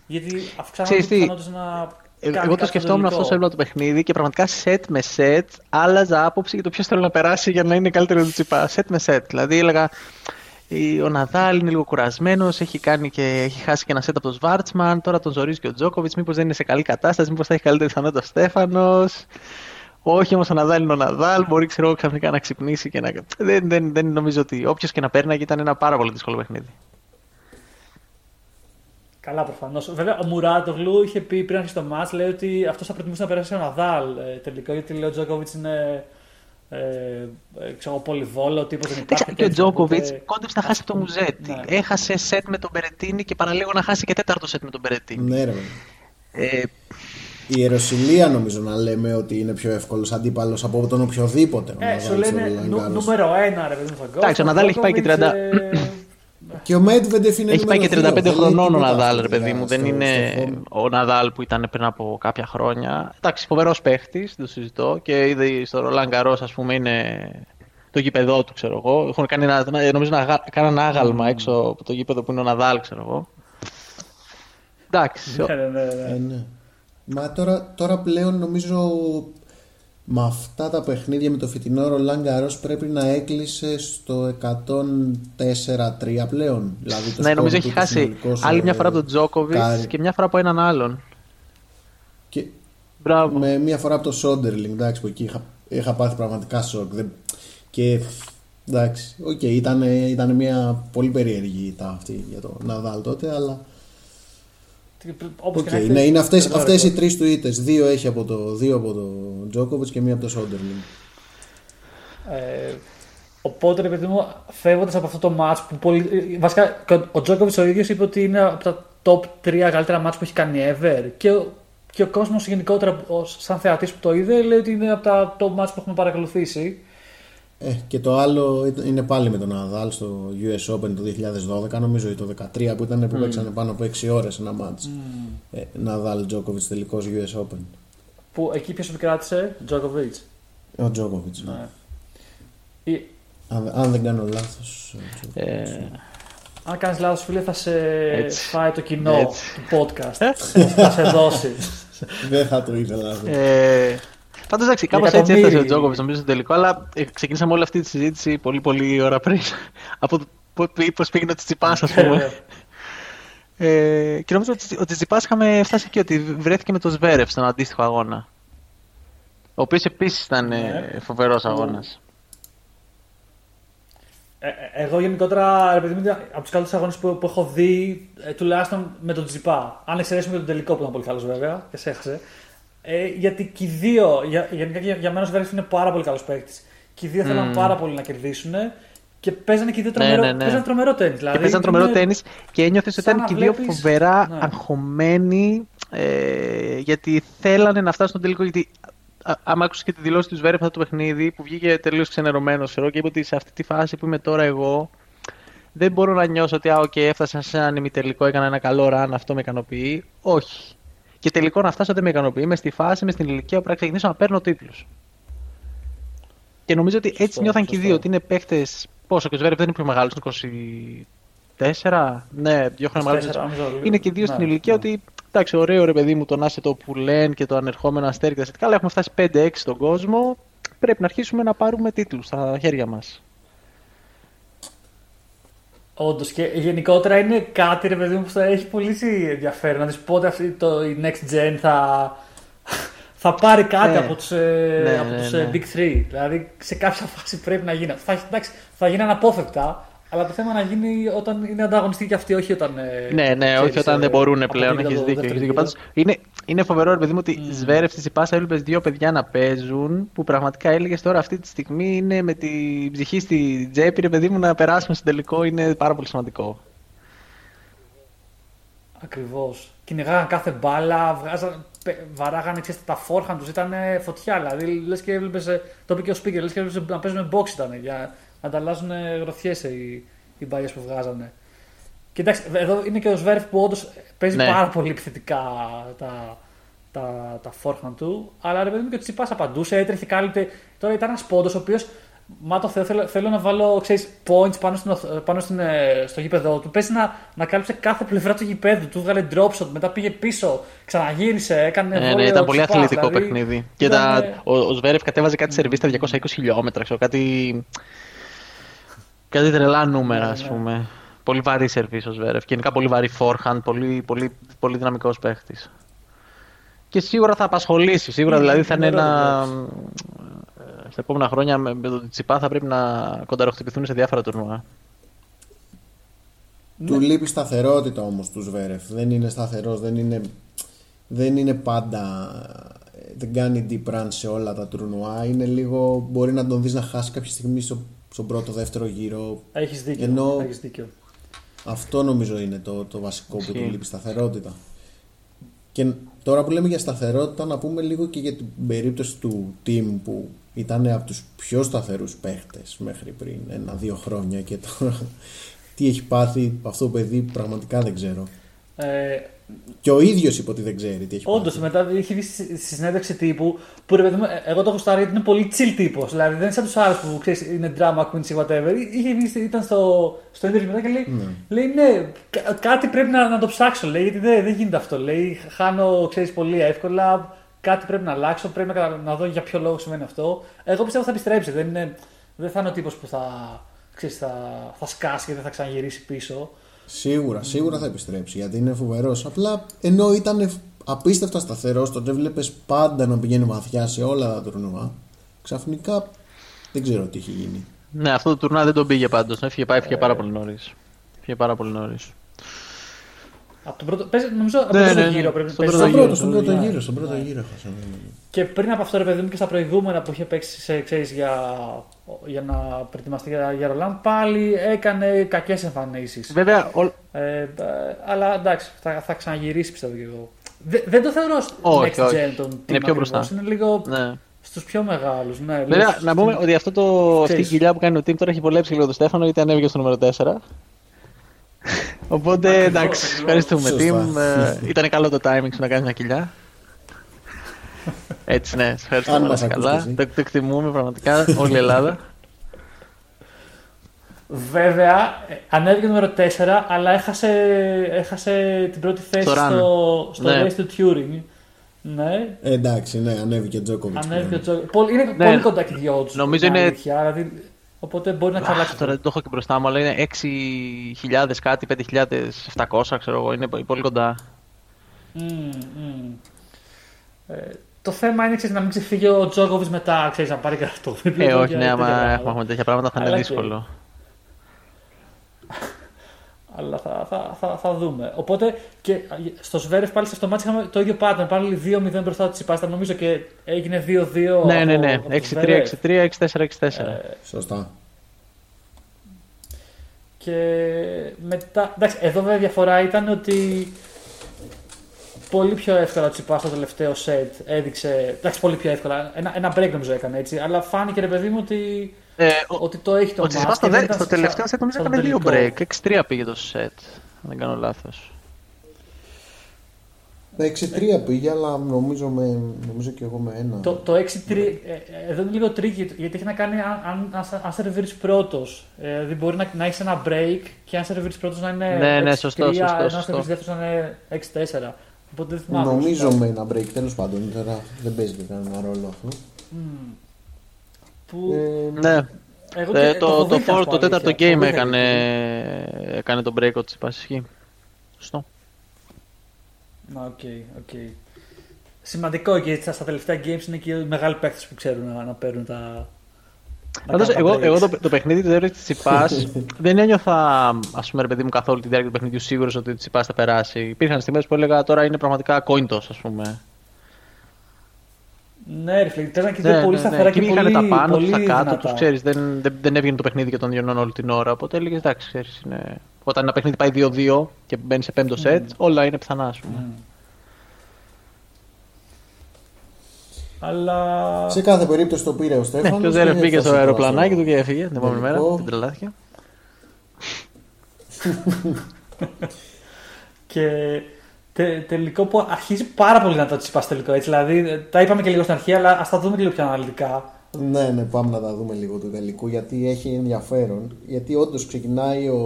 γιατί αυξάνονται Ξέρεις τι τι, πιθανότητε να. Ε, κάνει Εγώ το κάτι σκεφτόμουν τελικό. αυτό σε έβλεπα το παιχνίδι και πραγματικά σετ με σετ άλλαζα άποψη για το ποιος θέλω να περάσει για να είναι καλύτερος του τσιπάς. Σετ με σετ. Δηλαδή έλεγα, Ο Ναδάλ είναι λίγο κουρασμένος, έχει, κάνει και, έχει χάσει και ένα σετ από τον Σβάρτσμαν. Τώρα τον ζορίζει και ο Τζόκοβιτς. Μήπως δεν είναι σε καλή κατάσταση, μήπως θα έχει καλύτερη πιθανότητα ο Στέφανος. Όχι όμως ο Ναδάλ είναι ο Ναδάλ. Μπορεί ξέρω, ξαφνικά να ξυπνήσει και να. Δεν, δεν, δεν νομίζω ότι όποιος και να παίρνει ήταν ένα πάρα πολύ δύσκολο παιχνίδι. Καλά, προφανώς. Βέβαια, ο Μουράτογλου είχε πει πριν αρχίσει το μάτ, λέει ότι αυτός θα προτιμούσε να περάσει ο Ναδάλ ε, τελικά, γιατί λέει ο Τζόκοβιτς είναι ε, ε, ξέρω, πολυβόλο, τύπος δεν υπάρχει. Και ο Τζόκοβιτ οπότε... κόντεψε να χάσει το Μουζέτη. Ναι. Έχασε σετ με τον Μπερετίνη και παραλίγο να χάσει και τέταρτο σετ με τον Μπερετίνη. Ναι, ρε. Ε, η Ιεροσιλία νομίζω να λέμε ότι είναι πιο εύκολος αντίπαλος από τον οποιοδήποτε. Ε, σου λένε νούμερο ένα, ρε παιδί μου, Εντάξει, ο Ναδάλ έχει πάει και 30. Και ο Μέτβεντεφ είναι Έχει πάει και 35 χρονών ο Ναδάλ, ρε παιδί μου. Δεν είναι ο Ναδάλ που ήταν πριν από κάποια χρόνια. Εντάξει, φοβερός παίχτης, το συζητώ. Και είδε στο Ρολάν Καρό, ας πούμε, είναι το γήπεδό του, ξέρω εγώ. Έχουν κάνει ένα, νομίζω να κάναν άγαλμα mm. έξω από το γήπεδο που είναι ο Ναδάλ, ξέρω εγώ. Εντάξει. Ναι, ναι, ναι. ναι. Ε, ναι. Μα τώρα, τώρα πλέον νομίζω με αυτά τα παιχνίδια με το φετινό Ρολάν Γκαρός πρέπει να έκλεισε στο 104-3 πλέον. Δηλαδή το ναι, νομίζω έχει χάσει άλλη μια φορά από τον Τζόκοβιτ και μια φορά από έναν άλλον. Και Μπράβο. με μια φορά από το Σόντερλινγκ, εντάξει, που εκεί είχα, είχα πάθει πραγματικά σοκ. Και εντάξει, okay, ήταν, ήταν μια πολύ περίεργη ήττα αυτή για το Ναδάλ τότε, αλλά okay, ναι, είναι αυτές, αυτές οι τρεις του ήττες. Δύο έχει από το, δύο από το Τζόκοβιτς και μία από το Σόντερλινγκ. Ε, οπότε, ρε παιδί μου, φεύγοντας από αυτό το match που πολύ. Βασικά, ο Τζόκοβιτ ο ίδιος είπε ότι είναι από τα top 3 καλύτερα match που έχει κάνει ever. Και, και ο κόσμος γενικότερα, σαν θεατής που το είδε, λέει ότι είναι από τα top match που έχουμε παρακολουθήσει. Ε, και το άλλο είναι πάλι με τον Ναδάλ στο US Open το 2012, νομίζω ή το 2013 που ήταν που mm. παίξανε πάνω από 6 ώρες ένα μάτς. Mm. Ε, Ναδάλ Τζόκοβιτς τελικός US Open. Που εκεί ποιος επικράτησε, Τζόκοβιτς; Ο Τζόκοβιτς. Ναι. Ή... Αν, αν, δεν κάνω λάθος. Ε... Αν κάνεις λάθος, φίλε, θα σε Έτσι. φάει το κοινό Έτσι. του podcast. θα σε δώσει. δεν θα το ήθελα. Ε, Πάντως εντάξει, κάπως έτσι έφτασε ο Τζόκοβιτς νομίζω στο τελικό, αλλά ε, ξεκινήσαμε όλη αυτή τη συζήτηση πολύ πολύ ώρα πριν. από πώς πήγαινε ο Τσιτσιπάς, ας πούμε. ε, και νομίζω ότι ο Τσιτσιπάς είχαμε φτάσει εκεί ότι βρέθηκε με το Σβέρεφ στον αντίστοιχο αγώνα. Ο οποίος επίσης ήταν ε, ναι. φοβερός αγώνας. Ε, εγώ γενικότερα, επειδή είμαι από τους καλύτερους αγώνες που, που, έχω δει, τουλάχιστον με τον Τζιπά. Αν εξαιρέσουμε τον τελικό που ήταν πολύ καλός βέβαια και σε έχασε. Ε, γιατί και οι δύο, για, γενικά για, για μένα ο είναι πάρα πολύ καλός παίκτης. Και οι δύο mm. θέλαν πάρα πολύ να κερδίσουν και παίζανε και οι δύο ναι, τρομερό, ναι, ναι, ναι. τρομερό τέννη. Δηλαδή, και παίζανε τρομερό τέννη και ένιωθες ότι ήταν και οι δύο φοβερά ναι. αγχωμένοι ε, γιατί θέλανε να φτάσουν στον τελικό. Γιατί άμα άκουσες και τη δηλώση τους Σβέρεφ αυτό το παιχνίδι που βγήκε τελείως ξενερωμένος και είπε ότι σε αυτή τη φάση που είμαι τώρα εγώ δεν μπορώ να νιώσω ότι α, okay, έφτασα σε έναν ημιτελικό, έκανα ένα καλό ραν, αυτό με ικανοποιεί. Όχι και τελικό να φτάσω δεν με ικανοποιεί. Είμαι στη φάση, είμαι στην ηλικία που πρέπει να ξεκινήσω να παίρνω τίτλους. Και νομίζω ότι έτσι νιώθαν και οι δύο, ότι είναι παίχτε. Πόσο και ο Σβέρεφ δεν είναι πιο μεγάλος, είναι 24. Ναι, δύο χρόνια μεγάλο. Είναι και οι δύο στην ναι, ηλικία ναι. ότι εντάξει, ωραίο ρε παιδί μου το να είσαι το που λένε και το ανερχόμενο αστέρι και τα Αλλά έχουμε φτάσει 5-6 στον κόσμο. Πρέπει να αρχίσουμε να πάρουμε τίτλους στα χέρια μας. Όντως και γενικότερα είναι κάτι ρε παιδί μου που θα έχει πολύ ενδιαφέρον. Να δεις πότε αυτή το, η next gen θα, θα πάρει κάτι ναι. από τους ε, ναι, από τους, ναι, ε, ναι. Big 3. Δηλαδή σε κάποια φάση πρέπει να γίνει. Θα, εντάξει, θα γίνει αναπόφευκτα, αλλά το θέμα να γίνει όταν είναι ανταγωνιστικοί και αυτοί, όχι όταν. Ε, ναι, ναι, όχι όταν δεν μπορούν πλέον. Έχεις δίκιο. Έχεις δίκιο. Πάντως, είναι, είναι φοβερό, ρε παιδί μου, ότι mm. Σβέρευ στη Πάσα έβλεπε δύο παιδιά να παίζουν που πραγματικά έλεγες τώρα αυτή τη στιγμή είναι με την ψυχή στη τσέπη, ρε παιδί μου, να περάσουμε στο τελικό είναι πάρα πολύ σημαντικό. Ακριβώς. Κυνηγάγαν κάθε μπάλα, βγάζαν, βαράγανε ξέρετε, τα φόρχαν τους, ήταν φωτιά. Δηλαδή, λες και έβλεπε, το είπε και ο Σπίγκερ, λες και έβλεπε να παίζουν box ήταν για να ανταλλάζουν γροθιές οι, οι μπαλιέ που βγάζανε. Και εντάξει, εδώ είναι και ο Σβέρφ που όντως παίζει ναι. πάρα πολύ επιθετικά τα, τα, τα φόρχαν του. Αλλά ρε παιδί μου και ο Τσιπάς απαντούσε, έτρεχε, κάλυπτε. Τώρα ήταν ένας πόντος ο οποίος Μα το θέλω, θέλω, να βάλω ξέρεις, points πάνω, στην, πάνω στην, ε, στο γήπεδο του. Πες να, να κάλυψε κάθε πλευρά του γηπέδου. Του βγάλε drop shot, μετά πήγε πίσω, ξαναγύρισε, έκανε. Ναι, ναι, ήταν πολύ αθλητικό δηλαδή, παιχνίδι. Και τα, ο, ο Σβέρεφ κατέβαζε κάτι σερβίς στα 220 χιλιόμετρα, ξέρω, κάτι Κάτι τρελά νούμερα, Ναι, ας ναι. πούμε. Πολύ βαρύ σερβίς ο Σβέρεφ. Γενικά πολύ βαρύ forehand, πολύ, πολύ, πολύ δυναμικός παίχτης. Και σίγουρα θα απασχολήσει. Σίγουρα Είναι- δηλαδή θα είναι είναι ένα. ωραίο ε, Στα επόμενα χρόνια με, με τον Τσιπά θα πρέπει να κονταροχτυπηθούν σε διάφορα τουρνουά. Του λείπει σταθερότητα όμως του Σβέρεφ. Δεν είναι σταθερός, δεν είναι, δεν είναι πάντα. Δεν κάνει deep run σε όλα τα τουρνουά. Είναι λίγο. Μπορεί να τον δεις να χάσει κάποια στιγμή στο, στον πρώτο, δεύτερο γύρο. Έχεις δίκιο. Ενώ- Έχεις δίκιο. Αυτό νομίζω είναι το, το βασικό που του Ισχύει. λείπει σταθερότητα. Και τώρα που λέμε για σταθερότητα, να πούμε λίγο και για την περίπτωση του team που ήταν από τους πιο σταθερούς παίχτες μέχρι πριν ένα-δύο χρόνια και τώρα τι έχει πάθει αυτό το παιδί πραγματικά δεν ξέρω. Ε, Και ο ίδιος είπε ότι δεν ξέρει τι έχει Όντως, πάθει. μετά είχε βγει στη στη συνέντευξη τύπου που ρε παιδί μου, ε, εγώ το έχω στάρει γιατί είναι πολύ chill τύπος. Δηλαδή δεν είναι σαν τους άλλους που ξέρεις είναι drama queens ή whatever. Είχε βγει, στη- ήταν στο, στο interview μετά και λέει, λέει ναι, κα- κάτι πρέπει να, να το ψάξω. Λέει γιατί δεν, δεν γίνεται αυτό. Λέει χάνω, ξέρεις πολύ εύκολα. Κάτι πρέπει να αλλάξω. Πρέπει να, κατα- να δω για ποιο λόγο σημαίνει αυτό. Εγώ πιστεύω θα επιστρέψει. Δεν, είναι, δεν θα είναι ο τύπος που θα, ξέρεις, θα, θα σκάσει και δεν θα ξαναγυρίσει πίσω. Σίγουρα, σίγουρα θα επιστρέψει γιατί είναι φοβερός. Απλά ενώ ήταν απίστευτα σταθερός, τον έβλεπε πάντα να πηγαίνει βαθιά σε όλα τα τουρνουά. Ξαφνικά δεν ξέρω τι έχει γίνει. Ναι, αυτό το τουρνά δεν τον πήγε πάντως. Έφυγε, πάει, έφυγε πάρα πολύ νωρίς. Έφυγε πάρα πολύ νωρίς. Από τον πρώτο, παίζει, νομίζω από Ναι, τον πρώτο ναι, ναι. γύρο πρέπει Στον παίζει πρώτο Στον γύρο, πρώτο, στον πρώτο Ναι. γύρο, στον πρώτο γύρο έχασα. ναι, ναι. Και πριν από αυτό, ρε παιδί μου, και στα προηγούμενα που είχε παίξει σε, ξέρεις, για, για να προετοιμαστεί για, για Ρολάν, πάλι έκανε κακές εμφανίσεις. Βέβαια, ο... Ε, ε, αλλά εντάξει, θα, θα ξαναγυρίσει πιστεύω και εγώ. Δε- δεν το θεωρώ Όχι, next όχι. gen τον Είναι team πιο ακριβώς. μπροστά. Είναι λίγο ναι. στους πιο μεγάλους. Ναι, λίγο Βέβαια, στους- να πούμε ότι αυτό το, αυτή η Ξέρεις. κοιλιά που κάνει ο Team τώρα έχει βολέψει λίγο τον Στέφανο γιατί ανέβηκε στο νούμερο 4. Οπότε Ακριβώς, εντάξει, ακριβώς. ευχαριστούμε Σωστά. Team. Ε, ήταν καλό το timing σου να κάνεις μια κοιλιά. Έτσι, ναι, σε Αν ευχαριστούμε. μας να είσαι ακούς καλά. κι εσύ. Το, το εκτιμούμε πραγματικά όλη η Ελλάδα. Βέβαια, ε, ανέβηκε νούμερο 4, αλλά έχασε, έχασε την πρώτη θέση Στο run. στο, στο Ναι. race του Turing. Ναι, Ε, εντάξει, ναι, ανέβηκε ο Τζόκοβιτ. ανέβηκε ο Τζο- Πολύ- Είναι Ναι. πολύ κοντά και οι δυο τους, Νομίζω είναι είναι- αλήθεια, δηλαδή, οπότε μπορεί να Αχ, ξαλλάξει. τώρα δεν το έχω και μπροστά μου, αλλά είναι 6.000 κάτι, 5.700, ξέρω εγώ. Είναι πολύ κοντά. Μμμ, μμμ. Ε, το θέμα είναι ξέρεις, να μην ξεφύγει ο Τζόκοβιτς μετά, ξέρεις, να πάρει και αυτό. Ε, όχι, ναι, άμα έχουμε, έχουμε τέτοια πράγματα θα είναι Αλλά και- δύσκολο. Αλλά θα, θα, θα, θα δούμε. Οπότε και στο Σβέρεφ πάλι σε αυτό το μάτι είχαμε το ίδιο pattern. Πάλι 2-0 μπροστά τους Τσιπάστα. Νομίζω και έγινε 2-2. Ναι, από- ναι, ναι. από το 6-3, Zverev. 6-3, 6-4, 6-4. Σωστά. Και μετά. Εντάξει, εδώ βέβαια η διαφορά ήταν ότι πολύ πιο εύκολα ο Τσιπά στο τελευταίο σετ έδειξε. Εντάξει, πολύ πιο εύκολα. Ένα, ένα break νομίζω έκανε έτσι. Αλλά φάνηκε ρε παιδί μου ότι, Ε, ο, ότι το έχει το ο match Τσιτσιπάς και στο, δεν δε- ήταν στο σαν- τελευταίο set νομίζω σαν έκανε δύο τελικό. break. 6-3 πήγε το set. Αν δεν κάνω λάθος. 6-3 πήγε, αλλά νομίζω, με, νομίζω και εγώ με ένα. Το, το 6-3, ε, ε, εδώ είναι λίγο tricky γιατί έχει να κάνει αν, αν, αν, αν σερβίρεις πρώτος. Ε, δηλαδή μπορεί να, να έχεις ένα break και αν σερβίρεις πρώτος να είναι Ναι, ναι, 6-3, σωστό, σωστό, ενώ αν σωστό. σερβίρεις δεύτερος να είναι 6-4. Οπότε δεν θυμάμαι. Νομίζω με ένα break, τέλος πάντων. Τώρα δεν παίζει και κανένα ρόλο αυτό. Μμμ. Που, Ε, Ναι. εγώ και- Ε, το, το, φοβήθηκα fourth, από το τέταρτο αλήθεια. game Φοβήθηκα έκανε, γιατί- έκανε τον break ο Τσιτσιπάς. Ισχύει. Σωστό. Να, οκ, οκ. Σημαντικό και στα, στα τελευταία games είναι και οι μεγάλοι παίκτες που ξέρουν να, να παίρνουν τα. Να Πάντως, κάνουν τα εγώ, breaks. εγώ το, το παιχνίδι του Έρη Τσιπάς δεν ένιωθα, ας πούμε, ρε παιδί μου, καθόλου τη διάρκεια του παιχνιδιού σίγουρος ότι ο Τσιπάς θα περάσει. Υπήρχαν στιγμές που έλεγα τώρα είναι πραγματικά coin toss, ας πούμε. Ναι, ρε φίλε, παίζαν και οι Ναι, δύο πολύ ναι, ναι. σταθερά Και και είχαν πολύ, τα πάνω πολύ τους, τα κάτω δυνατά. τους, ξέρεις, δεν, δεν, δεν έβγαινε το παιχνίδι και των διονών όλη την ώρα. Οπότε έλεγες, εντάξει, ξέρεις, είναι... όταν ένα παιχνίδι πάει 2-2 και μπαίνει σε πέμπτο σετ, όλα είναι πιθανά, ας πούμε. Μμ. Αλλά. σε κάθε περίπτωση το πήρε ο Ναι, Στέφανος. και ο Ζέρεφ και μπήκε έφτασε στο τώρα αεροπλανάκι στο- του και έφυγε την επόμενη μέρα. τελικό. Δεν τρελάθηκε. Και τε, τελικό που αρχίζει πάρα πολύ να το τσιπάς τελικό. Έτσι, δηλαδή, ε, τα είπαμε και λίγο στην αρχή, αλλά ας τα δούμε και λίγο πιο αναλυτικά. Ναι, ναι, πάμε να τα δούμε λίγο του τελικού γιατί έχει ενδιαφέρον. Γιατί όντως ξεκινάει ο,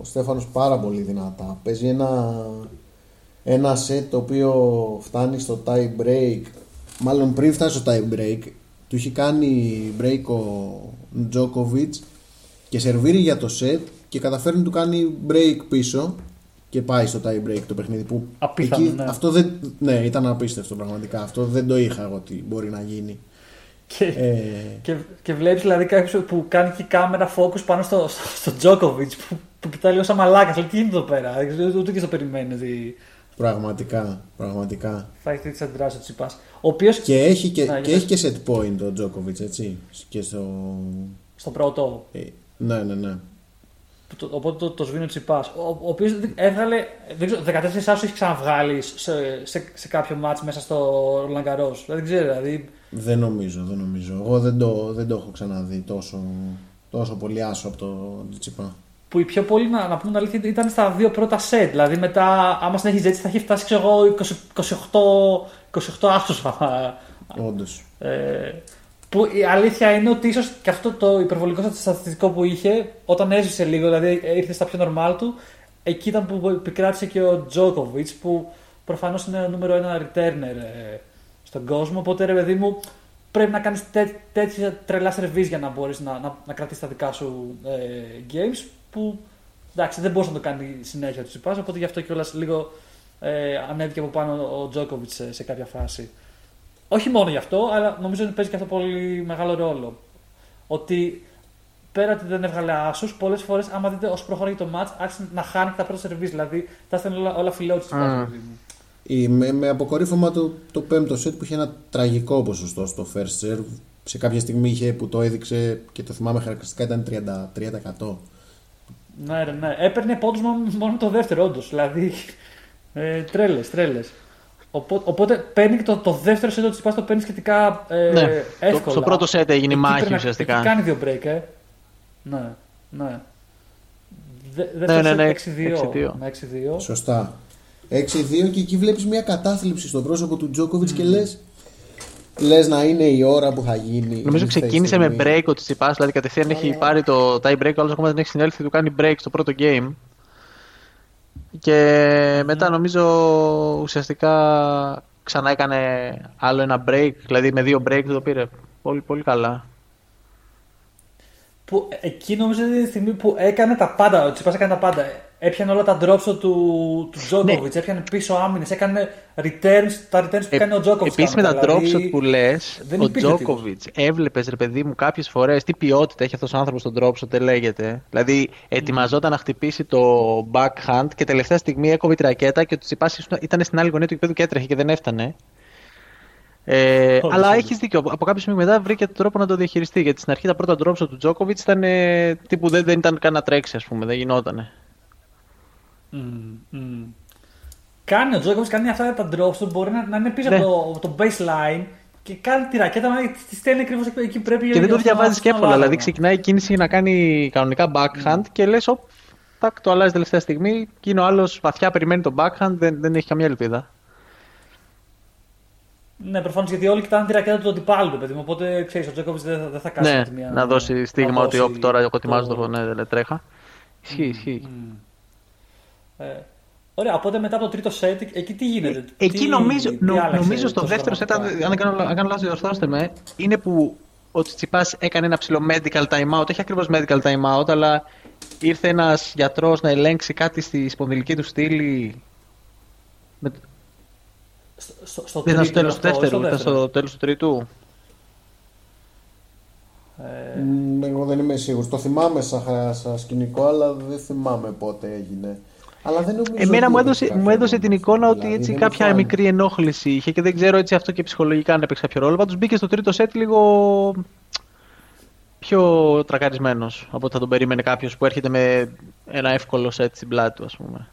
ο Στέφανος πάρα πολύ δυνατά. Παίζει ένα, ένα set το οποίο φτάνει στο tie break. Μάλλον πριν φτάσει στο tie break, του έχει κάνει break ο Τζόκοβιτ και σερβίρει για το set και καταφέρνει να του κάνει break πίσω και πάει στο tie break το παιχνίδι που Απίθανο, ναι. αυτό δεν, ναι ήταν απίστευτο πραγματικά αυτό δεν το είχα εγώ ότι μπορεί να γίνει Και, ε, και, και βλέπεις δηλαδή κάποιος που κάνει και η κάμερα focus πάνω στο, στο, στο Djokovic που, που κοιτάει λίγο σαν μαλάκας. Λέει τι γίνεται εδώ πέρα; Δεν ξέρω, Ούτε και το περιμένεις ότι πραγματικά πραγματικά θα έχει τέτοια αντιδράσεις ο Τσιπάς. Ο οποίο και έχει και, Ναι, και, για έχει και set point ο Djokovic έτσι και στο στο πρώτο. ε, ναι ναι ναι που το- Οπότε το, το σβήνει ο Τσιπάς. Ο, ο οποίος έβγαλε. Δεν ξέρω, 14 άσους έχεις ξαναβγάλει σε, σε, σε κάποιο μάτς μέσα στο Ρολαγκαρό. Δεν ξέρω, δηλαδή. Δεν νομίζω, δεν νομίζω. Εγώ δεν το, δεν το έχω ξαναδεί τόσο, τόσο πολύ άσο από το Τσιπά. Που οι πιο πολλοί, να, να πούμε την αλήθεια, ήταν στα δύο πρώτα σετ. Δηλαδή μετά, άμα συνέχιζε έτσι, θα έχει φτάσει ξέρω εγώ 20 28, 28 άσου. Όντως. Ε, που η αλήθεια είναι ότι ίσως και αυτό το υπερβολικό στατιστικό που είχε, όταν έζησε λίγο, δηλαδή ήρθε στα πιο normal του, εκεί ήταν που επικράτησε και ο Τζόκοβιτ, που προφανώς είναι ο νούμερο ένα returner ε, στον κόσμο. Οπότε ρε παιδί μου, πρέπει να κάνεις τέ, τέτοια τρελά σερβίς για να μπορείς να, να, να κρατήσεις τα δικά σου ε, games. Που εντάξει, δεν μπορούσε να το κάνει συνέχεια του Τσιπάς, οπότε γι' αυτό κιόλας λίγο ε, ανέβηκε από πάνω ο Τζόκοβιτς σε, σε κάποια φάση. Όχι μόνο γι' αυτό, αλλά νομίζω ότι παίζει και αυτό πολύ μεγάλο ρόλο. Ότι πέρα ότι δεν έβγαλε άσους, πολλές φορές, άμα δείτε όσο προχωράει το match, άρχισε να χάνει τα πρώτα σερβίς. Δηλαδή, τα έστελνε όλα, όλα φιλότσι Α. μου. Η- Με, με αποκορύφωμα το, το πέμπτο σετ που είχε ένα τραγικό ποσοστό στο first serve. Σε κάποια στιγμή είχε που το έδειξε και το θυμάμαι χαρακτηριστικά ήταν 33%. Ναι, ρε, ναι. Έπαιρνε πόντους μόνο, μόνο το δεύτερο, όντως. Δηλαδή, ε, τρέλες, τρέλες. Οπότε, οπότε παίρνει και το, το δεύτερο σετ τη το παίρνεις σχετικά ε, Ναι, εύκολα. στο- στο πρώτο σετ έγινε η Εκεί μάχη πρέπει να- ουσιαστικά. εκεί κάνει δύο break, ε. Ναι, ναι. Δε, Ναι, δεύτερο ναι, ναι, σετ 6-2. 6-2. Ναι, 6-2. Σωστά. 6-2 και εκεί βλέπεις μια κατάθλιψη στο πρόσωπο του Τζόκοβιτς και λες λες να είναι η ώρα που θα γίνει. Νομίζω ήρθε η ξεκίνησε με στιγμή. break ο Τσιπάς, δηλαδή κατευθείαν έχει πάρει το tie break, ο άλλος ακόμα δεν έχει συνέλθει, του κάνει break στο πρώτο game. Και μετά νομίζω ουσιαστικά ξανά έκανε άλλο ένα break, δηλαδή με δύο break το πήρε. Πολύ, πολύ καλά. Που εκεί νομίζω ότι είναι η στιγμή που έκανε τα πάντα. Ο Τσιπάς έκανε τα πάντα. Έπιανε όλα τα drops του, του Τζόκοβιτ, έπιανε πίσω άμυνες, έκανε returns, τα returns που κάνει ο Τζόκοβιτ. Επίσης με τα drop shot που λες, δεν ο υπήρχε Τζόκοβιτ έβλεπες ρε παιδί μου κάποιες φορές τι ποιότητα έχει αυτός ο άνθρωπος στον drop shot, δεν λέγεται. Δηλαδή ετοιμαζόταν να χτυπήσει το backhand και τελευταία στιγμή έκοβε τη ρακέτα και ο Τσιπά ήταν στην άλλη γωνία του γηπέδου και έτρεχε και δεν έφτανε. Ε, Όντως, αλλά όντως. έχεις δίκιο. Από κάποιο σημείο μετά βρήκε τον τρόπο να το διαχειριστεί. Γιατί στην αρχή τα πρώτα drop shot του Τζόκοβιτ ήταν ε, τύπου δεν, δεν ήταν καν να τρέξει, ας πούμε. Δεν γινότανε. Mm, mm. Κάνει ο Τζόκοβιτς, κάνει αυτά τα drops του, μπορεί να, να είναι πίσω Ναι. από το, το baseline και κάνει τη ρακέτα να τη στέλνει ακριβώς εκεί, εκεί που πρέπει. Και δεν το για να διαβάζεις και στον εύκολα. Δηλαδή άλλον. ξεκινάει η κίνηση να κάνει κανονικά backhand και λες, οπ, τάκ, το αλλάζει τελευταία στιγμή. Και είναι ο άλλος βαθιά περιμένει το backhand, δεν, δεν έχει καμία ελπίδα. Ναι, προφανώς γιατί όλοι κοιτάνε τη ρακέτα του αντιπάλου, του, παιδί μου. Οπότε ξέρεις, ο Τζόκοβιτς δεν, θα- δεν θα κάνει Ναι, με τη μία να δώσει στίγμα να ότι δώσει όπ, τώρα εγώ ετοιμάζω το ναι, δεν τρέχα. Ισχύει, Μμμ, ισχύει. Μμμ. Ε, ωραία, οπότε μετά από το τρίτο set, εκεί τι γίνεται; Εκεί τι, νομίζω, τι νο- άλλαξε νομίζω στο τόσο δεύτερο set, αν δραματικά; αν δεν κάνω, αν κάνω λάθος διορθώστε με, είναι που ο Τσιτσιπάς έκανε ένα ψηλό medical time out, όχι ακριβώς medical time out, αλλά ήρθε ένας γιατρός να ελέγξει κάτι στη σπονδυλική του στήλη. Με... Στο, στο, στο Δεν ήταν στο τρίτο τέλος του αυτό, δεύτερου, στο ήταν στο τέλος του τρίτου. Ε, Μ, Εγώ δεν είμαι σίγουρος. Το θυμάμαι σαν, χα- σαν σκηνικό, αλλά δεν θυμάμαι πότε έγινε. Αλλά δεν νομίζω Εμένα ότι μου έπαιξε έδωσε, κάποιο μου έδωσε ρόλο. την εικόνα ότι Δηλαδή, έτσι δεν κάποια μου μικρή ενόχληση είχε και δεν ξέρω έτσι αυτό και ψυχολογικά αν έπαιξε κάποιο ρόλο. Πάντως μπήκε στο τρίτο σετ λίγο πιο τρακαρισμένος από ό,τι θα τον περίμενε κάποιος που έρχεται με ένα εύκολο σετ στην πλάτη του, ας πούμε.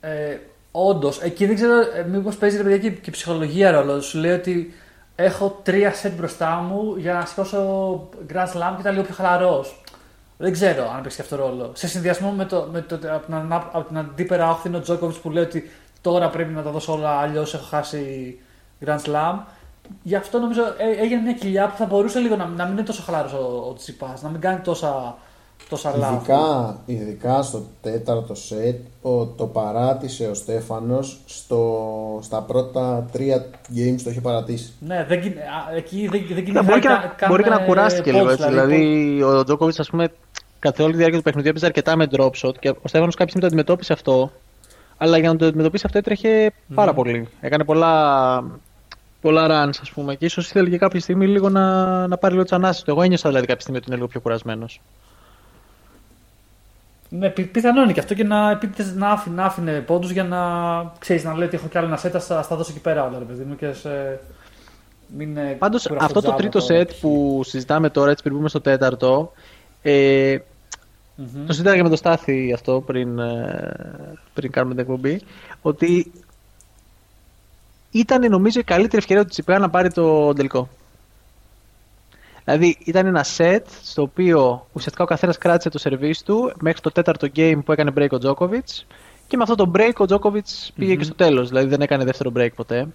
Ε, Όντως, εκεί δεν ξέρω ε, μήπως παίζει ρε παιδιά και, και ψυχολογία ρόλο. Σου λέει ότι έχω τρία σετ μπροστά μου για να σηκώσω Grand Slam και ήταν λίγο πιο χαλαρός. Δεν ξέρω αν παίξει και αυτό ρόλο. Σε συνδυασμό με, το, με το, από, την, ανά- από την αντίπερα όχθη είναι ο Τζόκοβιτ που λέει ότι τώρα πρέπει να τα δώσω όλα, αλλιώς έχω χάσει Grand Slam. Γι' αυτό νομίζω ε, έγινε μια κοιλιά που θα μπορούσε λίγο να, να μην είναι τόσο χαλαρό ο, ο Τσιπά, να μην κάνει τόσα τόσα λάθη. Ειδικά, ειδικά στο τέταρτο σετ ο, το παράτησε ο Στέφανος στο, στα πρώτα τρία games το είχε παρατήσει. Ναι, δεν, κιν- α, εκεί δεν, δεν Ναι, κυνηγάει μπορεί, και κα- να, καν, μπορεί και να ε, κουράστηκε pods, λίγο έτσι. δηλαδή, Δηλαδή, ο Τζόκοβιτ, ας πούμε, καθ' όλη τη διάρκεια του παιχνιδιού έπαιζε αρκετά με drop shot και ο Στέφανος κάποια στιγμή το αντιμετώπισε αυτό. Αλλά για να το αντιμετωπίσει αυτό έτρεχε πάρα πολύ. Έκανε πολλά, πολλά runs, ας πούμε. Και ίσως ήθελε και κάποια στιγμή λίγο να, να πάρει λίγο τσανάσει του. Εγώ ένιωσα δηλαδή κάποια στιγμή ότι είναι λίγο πιο κουρασμένος. Ναι, πι- πιθανό είναι και αυτό και να, επίτηδες να, άφηνε, να άφηνε πόντους για να ξέρεις να λέει ότι έχω κι άλλο ένα σετ, θα στα δώσω εκεί πέρα όλα ρε παιδί μου και σε... Μην ε, Πάντως κουραστώ αυτό το τζάμπα τρίτο τώρα. σετ που συζητάμε τώρα, έτσι πριν μπούμε στο τέταρτο, ε, Μμμ. Το συζήταγα και με το Στάθη αυτό πριν, ε, πριν κάνουμε την εκπομπή. Ότι ήταν νομίζω η καλύτερη ευκαιρία του Τσιπρά να πάρει το τελικό. Δηλαδή ήταν ένα σετ στο οποίο ουσιαστικά ο καθένας κράτησε το σερβίς του μέχρι το τέταρτο game που έκανε break ο Djokovic και με αυτό το break ο Djokovic πήγε και στο τέλος, δηλαδή δεν έκανε δεύτερο break ποτέ.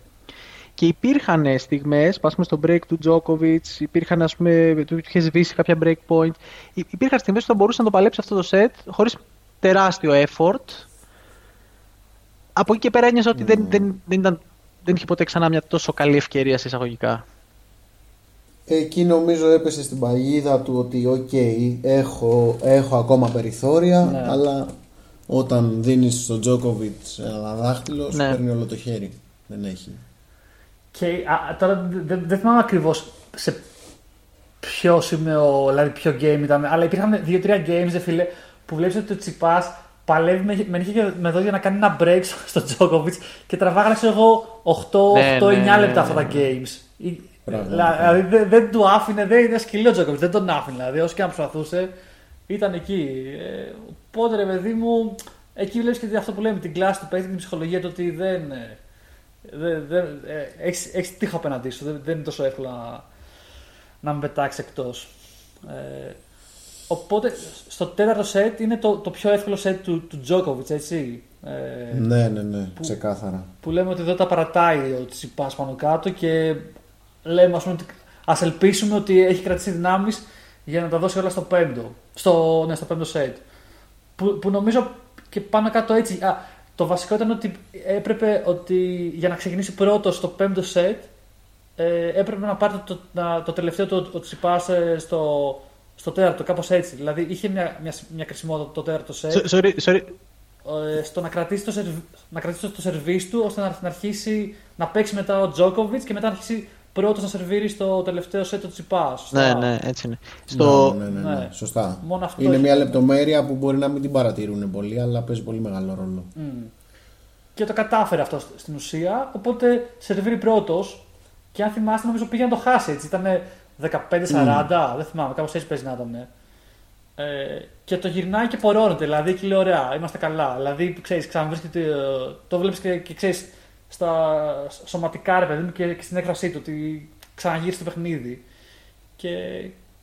Και υπήρχαν στιγμές, ας πούμε στο break του Djokovic, υπήρχαν, ας πούμε, του είχες σβήσει κάποια break point. Υ- Υπήρχαν στιγμές που θα μπορούσε να το παλέψει αυτό το set χωρίς τεράστιο effort. Από εκεί και πέρα ένιωσα ότι δεν, δεν, δεν, ήταν, δεν είχε ποτέ ξανά μια τόσο καλή ευκαιρία σε εισαγωγικά. Εκεί νομίζω έπεσε στην παγίδα του ότι οκ, έχω, έχω ακόμα περιθώρια, Ναι. αλλά όταν δίνεις στον Τζόκοβιτς ένα δάχτυλο, σου Ναι. παίρνει όλο το χέρι. Δεν έχει. Και α, τώρα δεν δεν- δεν θυμάμαι ακριβώς σε ποιο σημείο, δηλαδή ποιο game ήταν, αλλά υπήρχαν δύο-τρία games, δε φίλε, που βλέπεις ότι ο Τσιπάς παλεύεις με, με νύχια και με δόντια να κάνει ένα break στο Τζόκοβιτ και τραβάγανε, ξέρω εγώ, 8-9 Ναι, ναι, ναι, λεπτά αυτά ναι, τα games. Ή- Πραγματικά. Δηλαδή δεν, δεν του άφηνε, δεν είναι σκυλό ο Τζόκοβιτ, δεν τον άφηνε. Δηλαδή, όσο και αν προσπαθούσε, ήταν εκεί. Ε, οπότε ρε παιδί μου, εκεί βλέπεις και αυτό που λέμε, την κλάση του παίκτη, την ψυχολογία του ότι δεν. Ε, δεν, δεν, ε, έχεις, έχεις τείχο απέναντί σου. Δεν, δεν είναι τόσο εύκολο να, να με πετάξεις εκτός. Ε, οπότε στο τέταρτο σετ είναι το, το πιο εύκολο σετ του, του Τζόκοβιτ, έτσι. Ε, Ναι, ναι, ναι, ξεκάθαρα. που λέμε ότι εδώ τα παρατάει ο Τσιπάς πάνω κάτω και λέμε ας, πούμε, ότι ας ελπίσουμε ότι έχει κρατήσει δυνάμεις για να τα δώσει όλα στο πέμπτο, στο, ναι, στο πέμπτο σετ. Που, που νομίζω και πάνω κάτω έτσι. Α, το βασικό ήταν ότι έπρεπε ότι για να ξεκινήσει πρώτο στο πέμπτο σετ ε, έπρεπε να πάρει το, το, το τελευταίο του ο Τσιπάς ε, στο, στο τέταρτο, κάπως έτσι. Δηλαδή είχε μια, μια, μια κρισιμότητα το τέταρτο σετ So- Sorry, sorry. ε, στο να κρατήσει το, σερβ... να κρατήσει το σερβίς του ώστε να, να αρχίσει να παίξει μετά ο Τζόκοβιτ και μετά να αρχίσει πρώτος να σερβίρει στο τελευταίο σετ του Τσιπάς. Ναι, ναι, έτσι είναι. Στο... Ναι, ναι, ναι, ναι, ναι. Σωστά. Μόνο αυτό Είναι έχει- μια λεπτομέρεια που μπορεί να μην την παρατηρούν πολύ, αλλά παίζει πολύ μεγάλο ρόλο. Μμ. Και το κατάφερε αυτό σ- στην ουσία. Οπότε σερβίρει πρώτος. Και αν θυμάστε, νομίζω πήγε να το χάσει έτσι. Ήταν 15-40, δεν θυμάμαι, κάπως έτσι παίζει να ήταν. Ε, και το γυρνάει και πορώνεται. Δηλαδή και λέει: Ωραία, είμαστε καλά. Δηλαδή, ξέρεις, ξαναβρίσκεται. ε, Το βλέπεις και, και ξέρεις στα σωματικά ρε παιδί μου και, και στην έκφρασή του ότι ξαναγύρισε το παιχνίδι. Και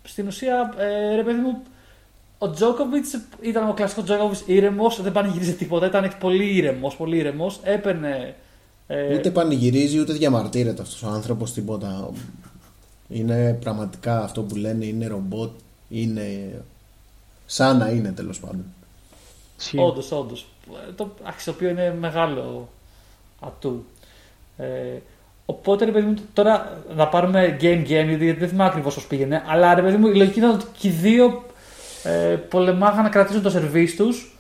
στην ουσία, ε, ρε παιδί μου, ο Τζόκοβιτ ήταν ο κλασικός Τζόκοβιτ ήρεμος, δεν πανηγύριζε τίποτα. Ήταν πολύ ήρεμος, πολύ ήρεμος. Έπαιρνε. Ε, Ούτε πανηγυρίζει, ούτε διαμαρτύρεται αυτός ο άνθρωπος τίποτα. Είναι πραγματικά αυτό που λένε, είναι ρομπότ, είναι σαν να είναι τέλος πάντων. Ισχύει. Όντως, όντως. Το αξιοποιώ είναι μεγάλο ατού. Ε, οπότε, ρε παιδί μου, τώρα να πάρουμε game game, γιατί δεν θυμάμαι ακριβώς πώς πήγαινε. Αλλά ρε παιδί μου, η λογική ήταν ότι και οι δύο ε, πολεμάγαν να κρατήσουν το σερβίς τους.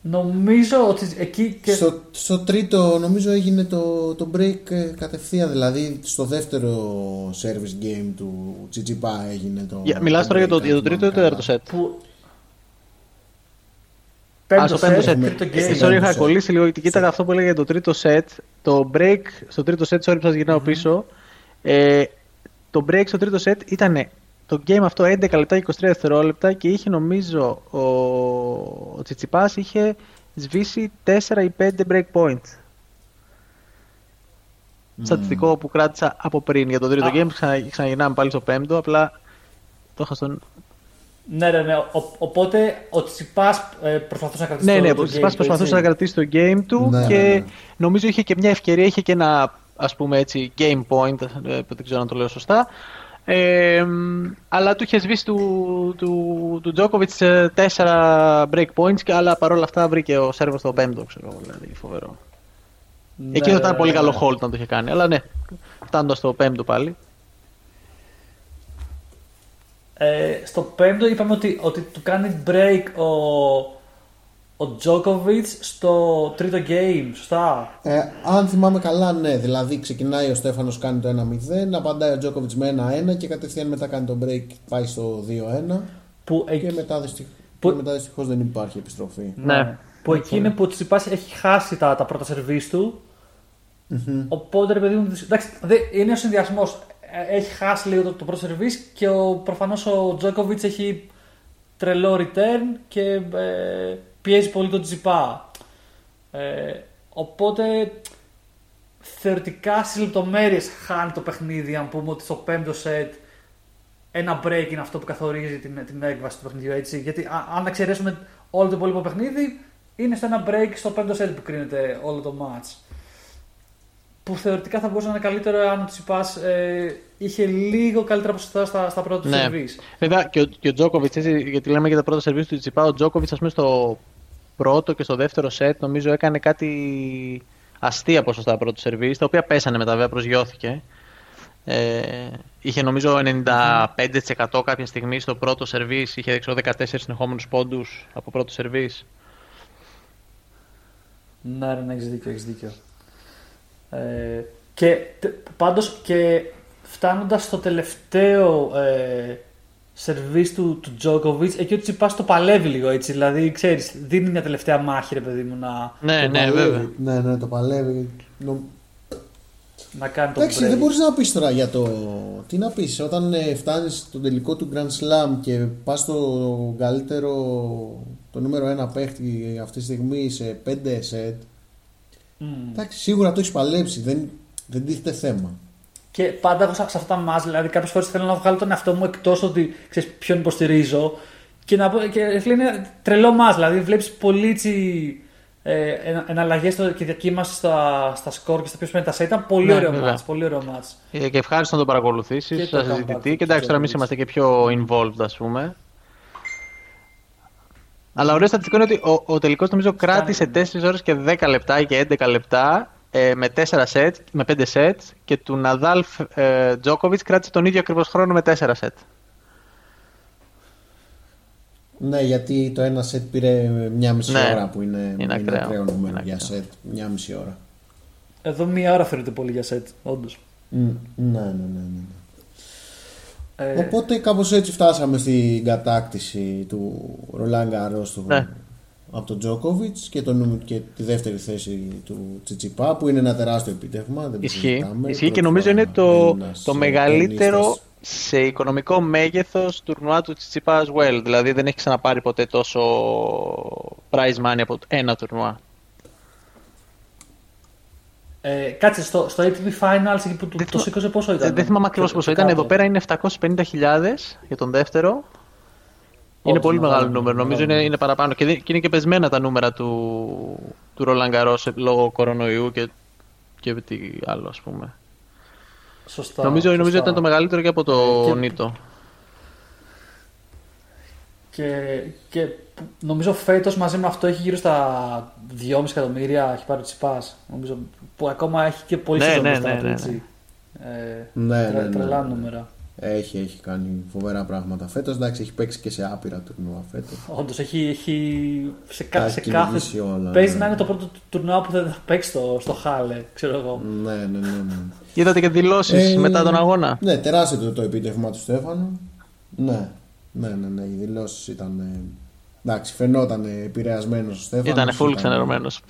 Νομίζω ότι εκεί και. Στο, στο τρίτο νομίζω έγινε το, το break ε, κατευθείαν, δηλαδή στο δεύτερο service game του Τσιτσιπά έγινε το Για- Μιλάς τώρα για το, break, για το αν τρίτο ή το θυμάμαι τέταρτο καλά. σετ. Που... Α, στο πέμπτο set, σετ. τρίτο Ε, game. Sorry, είχα Πέμπτο κολλήσει λίγο γιατί κοίταγα αυτό που έλεγε για το τρίτο σετ. Το break στο τρίτο σετ, sorry που σας γυρνάω πίσω. Ε, το break στο τρίτο σετ ήταν το game αυτό 11 λεπτά και 23 δευτερόλεπτα και είχε νομίζω ο, ο Τσιτσιπάς είχε σβήσει 4 ή 5 break points. Στατιστικό που κράτησα από πριν για το τρίτο Α. game, ξανα, ξαναγυρνάμε πάλι στο πέμπτο, απλά το είχα στον... Ναι, ναι, ναι. Ο- οπότε ο Τσιπά ε, προσπαθούσε να κρατήσει Ναι, το, ναι, το ο game Τσιπάς του, προσπαθούσε έτσι. να κρατήσει το game του Ναι, και ναι, ναι. νομίζω είχε και μια ευκαιρία, είχε και ένα ας πούμε έτσι game point, ε, που δεν ξέρω αν το λέω σωστά, Ε, αλλά του είχε σβήσει του, του, του Djokovic ε, τέσσερα break points και αλλά παρόλα αυτά βρήκε ο Σέρβος στο πέμπτο, ξέρω εγώ, δηλαδή φοβερό. Ναι, Εκεί θα ήταν πολύ καλό hold να το είχε κάνει, αλλά ναι, φτάνοντας στο πέμπτο πάλι. Ε, στο πέμπτο είπαμε ότι, ότι του κάνει break ο, ο Djokovic στο τρίτο game, σωστά; Ε, αν θυμάμαι καλά, ναι. Δηλαδή ξεκινάει ο Στέφανος, κάνει το 1-0, απαντάει ο Τζόκοβιτ με 1-1 και κατευθείαν μετά κάνει το break, πάει στο 2-1. Που, Και εκεί- μετά, δυστυχ... Που- και μετά δυστυχώς δεν υπάρχει επιστροφή. Ναι. Που εκεί είναι που ο Τσιπάς έχει χάσει τα, τα πρώτα σερβίς του. Οπότε ρε παιδί μου. Εντάξει, δε, είναι ο συνδυασμός. Έχει χάσει λίγο το, το πρώτο σερβίς και ο, προφανώς ο Τζόκοβιτ έχει τρελό return και ε, πιέζει πολύ τον Τσιπά. Ε, οπότε θεωρητικά στις λεπτομέρειες χάνει το παιχνίδι. Αν πούμε ότι στο πέμπτο σετ ένα break είναι αυτό που καθορίζει την, την έκβαση του παιχνιδιού. Έτσι. Γιατί α- αν εξαιρέσουμε όλο το υπόλοιπο παιχνίδι, είναι στο ένα break στο πέμπτο set που κρίνεται όλο το match. Που θεωρητικά θα μπορούσε να είναι καλύτερο αν ο Τσιπάς ε, είχε λίγο καλύτερα ποσοστά στα, στα πρώτα του Ναι. σερβίς. Βέβαια και ο, και ο Τζόκοβιτ, γιατί λέμε για τα πρώτα σερβίς του Τσιπά, ο Τζόκοβιτ, ας πούμε, στο πρώτο και στο δεύτερο σετ, νομίζω έκανε κάτι αστεία ποσοστά πρώτο σερβίς, τα οποία πέσανε μετά, βέβαια προσγειώθηκε. Ε, είχε νομίζω 95% κάποια στιγμή στο πρώτο σερβίς, είχε ξέρω, 14 συνεχόμενους πόντους από πρώτο σερβίς. Ναι, ναι, έχεις δίκιο, έχεις δίκιο. Ε, και τε- πάντως και φτάνοντας στο τελευταίο ε, σερβίς του, του Τζόκοβιτς, εκεί ο Τσιπάς το παλεύει λίγο έτσι, δηλαδή ξέρεις, δίνει μια τελευταία μάχη ρε παιδί μου να, Ναι, Το ναι, παλεύει. βέβαια. Ναι, ναι, το παλεύει. Νο- να κάνει το Εντάξει, break. δεν μπορείς να πεις τώρα για το. Τι να πεις, όταν ε, φτάνεις στο τελικό του Grand Slam και πας στο καλύτερο, το νούμερο ένα παίχτη αυτή τη στιγμή σε 5 σετ. Μμμ. Εντάξει, σίγουρα το έχεις παλέψει, δεν, δεν τίθεται θέμα. Και πάντα εγώ σε αυτά τα μάτς, δηλαδή κάποιες φορές θέλω να βγάλω τον εαυτό μου εκτός ότι ξέρεις ποιον υποστηρίζω. Και να πω, και φίλε, είναι τρελό μάτς, δηλαδή βλέπεις πολύ έτσι, ε, εναλλαγές και διακύμαση στα, στα σκορ και στα ποιο παίρνει τα σετ. Ήταν πολύ Ναι, ωραίο βέβαια. μάτς, πολύ ωραίο μάτς. Ε, Και ευχάριστο να το παρακολουθήσεις, Και το να συζητηθεί. comeback Και εντάξει, τώρα εμείς Djokovic. είμαστε και πιο involved, ας πούμε. Αλλά ωραίο στατιστικό είναι ότι ο, ο τελικός νομίζω κράτησε 4 ώρες και 10 λεπτά ή και 11 λεπτά ε, με, 4 set, με 5 σετ και του Ναδάλ ε, Τζόκοβιτς κράτησε τον ίδιο ακριβώς χρόνο με 4 σετ. Ναι, γιατί το ένα σετ πήρε μια μισή Ναι, ώρα που είναι, είναι είναι ακραίο. ακραίο νούμερο Είναι για ακραίο. σετ. Μια μισή ώρα. Εδώ μία ώρα θεωρείται πολύ για σετ, όντως. Μ, Ναι, ναι, ναι. ναι. ναι. Ε, Οπότε κάπως έτσι φτάσαμε στην κατάκτηση του Ρολάν Γκαρός του Ναι. Από τον Τζόκοβιτς και, τον, και τη δεύτερη θέση του Τσιτσιπά που είναι ένα τεράστιο επίτευγμα. Δεν το Ισχύει. συζητάμε. Ισχύει και Πρώτη νομίζω φορά είναι το, Έλληνας, το ε, μεγαλύτερο ταινίστας. σε οικονομικό μέγεθος τουρνουά του Τσιτσιπά as well. Δηλαδή δεν έχει ξαναπάρει ποτέ τόσο prize money από ένα τουρνουά. ε, κάτσε, στο, στο ATP Finals εκεί που του, Δεν το θυμα- σήκωσε πόσο ήταν; Δεν, δεν θυμάμαι ακριβώς πόσο ήταν. Εδώ πέρα είναι 750.000 για τον δεύτερο. Είναι Όντως, πολύ μεγάλο μεγάλο νούμερο. νούμερο, Νομίζω είναι, μεγάλο. είναι παραπάνω. Και, δεν- και είναι και πεσμένα τα νούμερα του, του Roland Garros λόγω κορονοϊού και, και τι άλλο, ας πούμε. Σωστά. νομίζω, νομίζω σωστά. ήταν το μεγαλύτερο και από το Ε, και- Νίτο. Και, και που- νομίζω φέτος μαζί με αυτό έχει γύρω στα 2,5 εκατομμύρια έχει πάρει ο Τσιπάς. Νομίζω που ακόμα έχει και πολύ Ναι, σεζόν ναι, μπροστά ναι, του, ναι, έτσι. Ε, Ναι, τρε- ναι, ναι. Τρελά νούμερα. Έχει, έχει κάνει φοβερά πράγματα φέτος. Εντάξει, έχει παίξει και σε άπειρα τουρνουά φέτος. Όντως έχει, έχει σε, Τα κα, έχει σε κυνηγήσει κάθε. όλα, Παίζει ναι. να είναι το πρώτο του- τουρνουά που δεν θα παίξει στο, στο Χάλε, ξέρω εγώ. Ναι, ναι, ναι. ναι. Είδατε και δηλώσεις Ε, μετά τον αγώνα; Ναι, τεράστιο το, το επίτευγμα του Στέφανου. Ναι, ναι, ναι, ναι. Οι δηλώσεις ήταν. ε, εντάξει, φαινόταν επηρεασμένος ο Στέφανος. Ήταν full ξενερωμένος.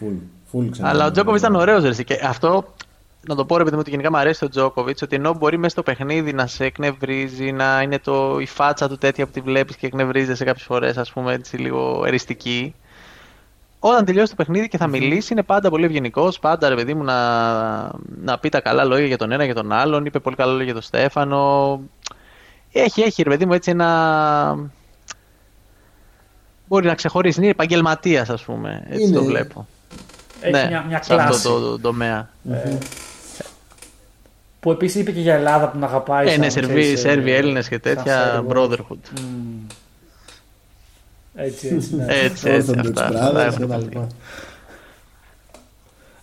Full, full Αλλά ο Τζόκοβιτς ήταν ωραίος, ρε. εσύ. Και αυτό να το πω ρε παιδί μου ότι γενικά μου αρέσει ο Τζόκοβιτς, ότι ενώ μπορεί μέσα στο παιχνίδι να σε εκνευρίζει, να είναι το, η φάτσα του τέτοια που τη βλέπεις και εκνευρίζεσαι κάποιες φορές, ας πούμε έτσι λίγο εριστική. Όταν τελειώσει το παιχνίδι και θα μιλήσει, είναι πάντα πολύ ευγενικός. Πάντα ρε παιδί μου να, να πει τα καλά λόγια για τον ένα για τον άλλον. Είπε πολύ καλά λόγια για τον Στέφανο. Έχει, έχει ρε παιδί μου έτσι ένα. Μπορεί να ξεχωρίσει. Είναι επαγγελματίας, ας πούμε. Έτσι Είναι. το βλέπω. Έχει ναι, μια, μια σε αυτό κλάση. το, το τομέα. Ε, Που επίσης είπε και για Ελλάδα που την αγαπάει. Ε, σαν, ναι, Σερβί, ξέρεις, ε, Σέρβοι, Έλληνες και τέτοια. σαν Brotherhood. Μμμ. Έτσι, έτσι. Ναι. Έτσι, έτσι. Orthodox Αυτά. αυτά Brothers έχουν και τα πει. λοιπά.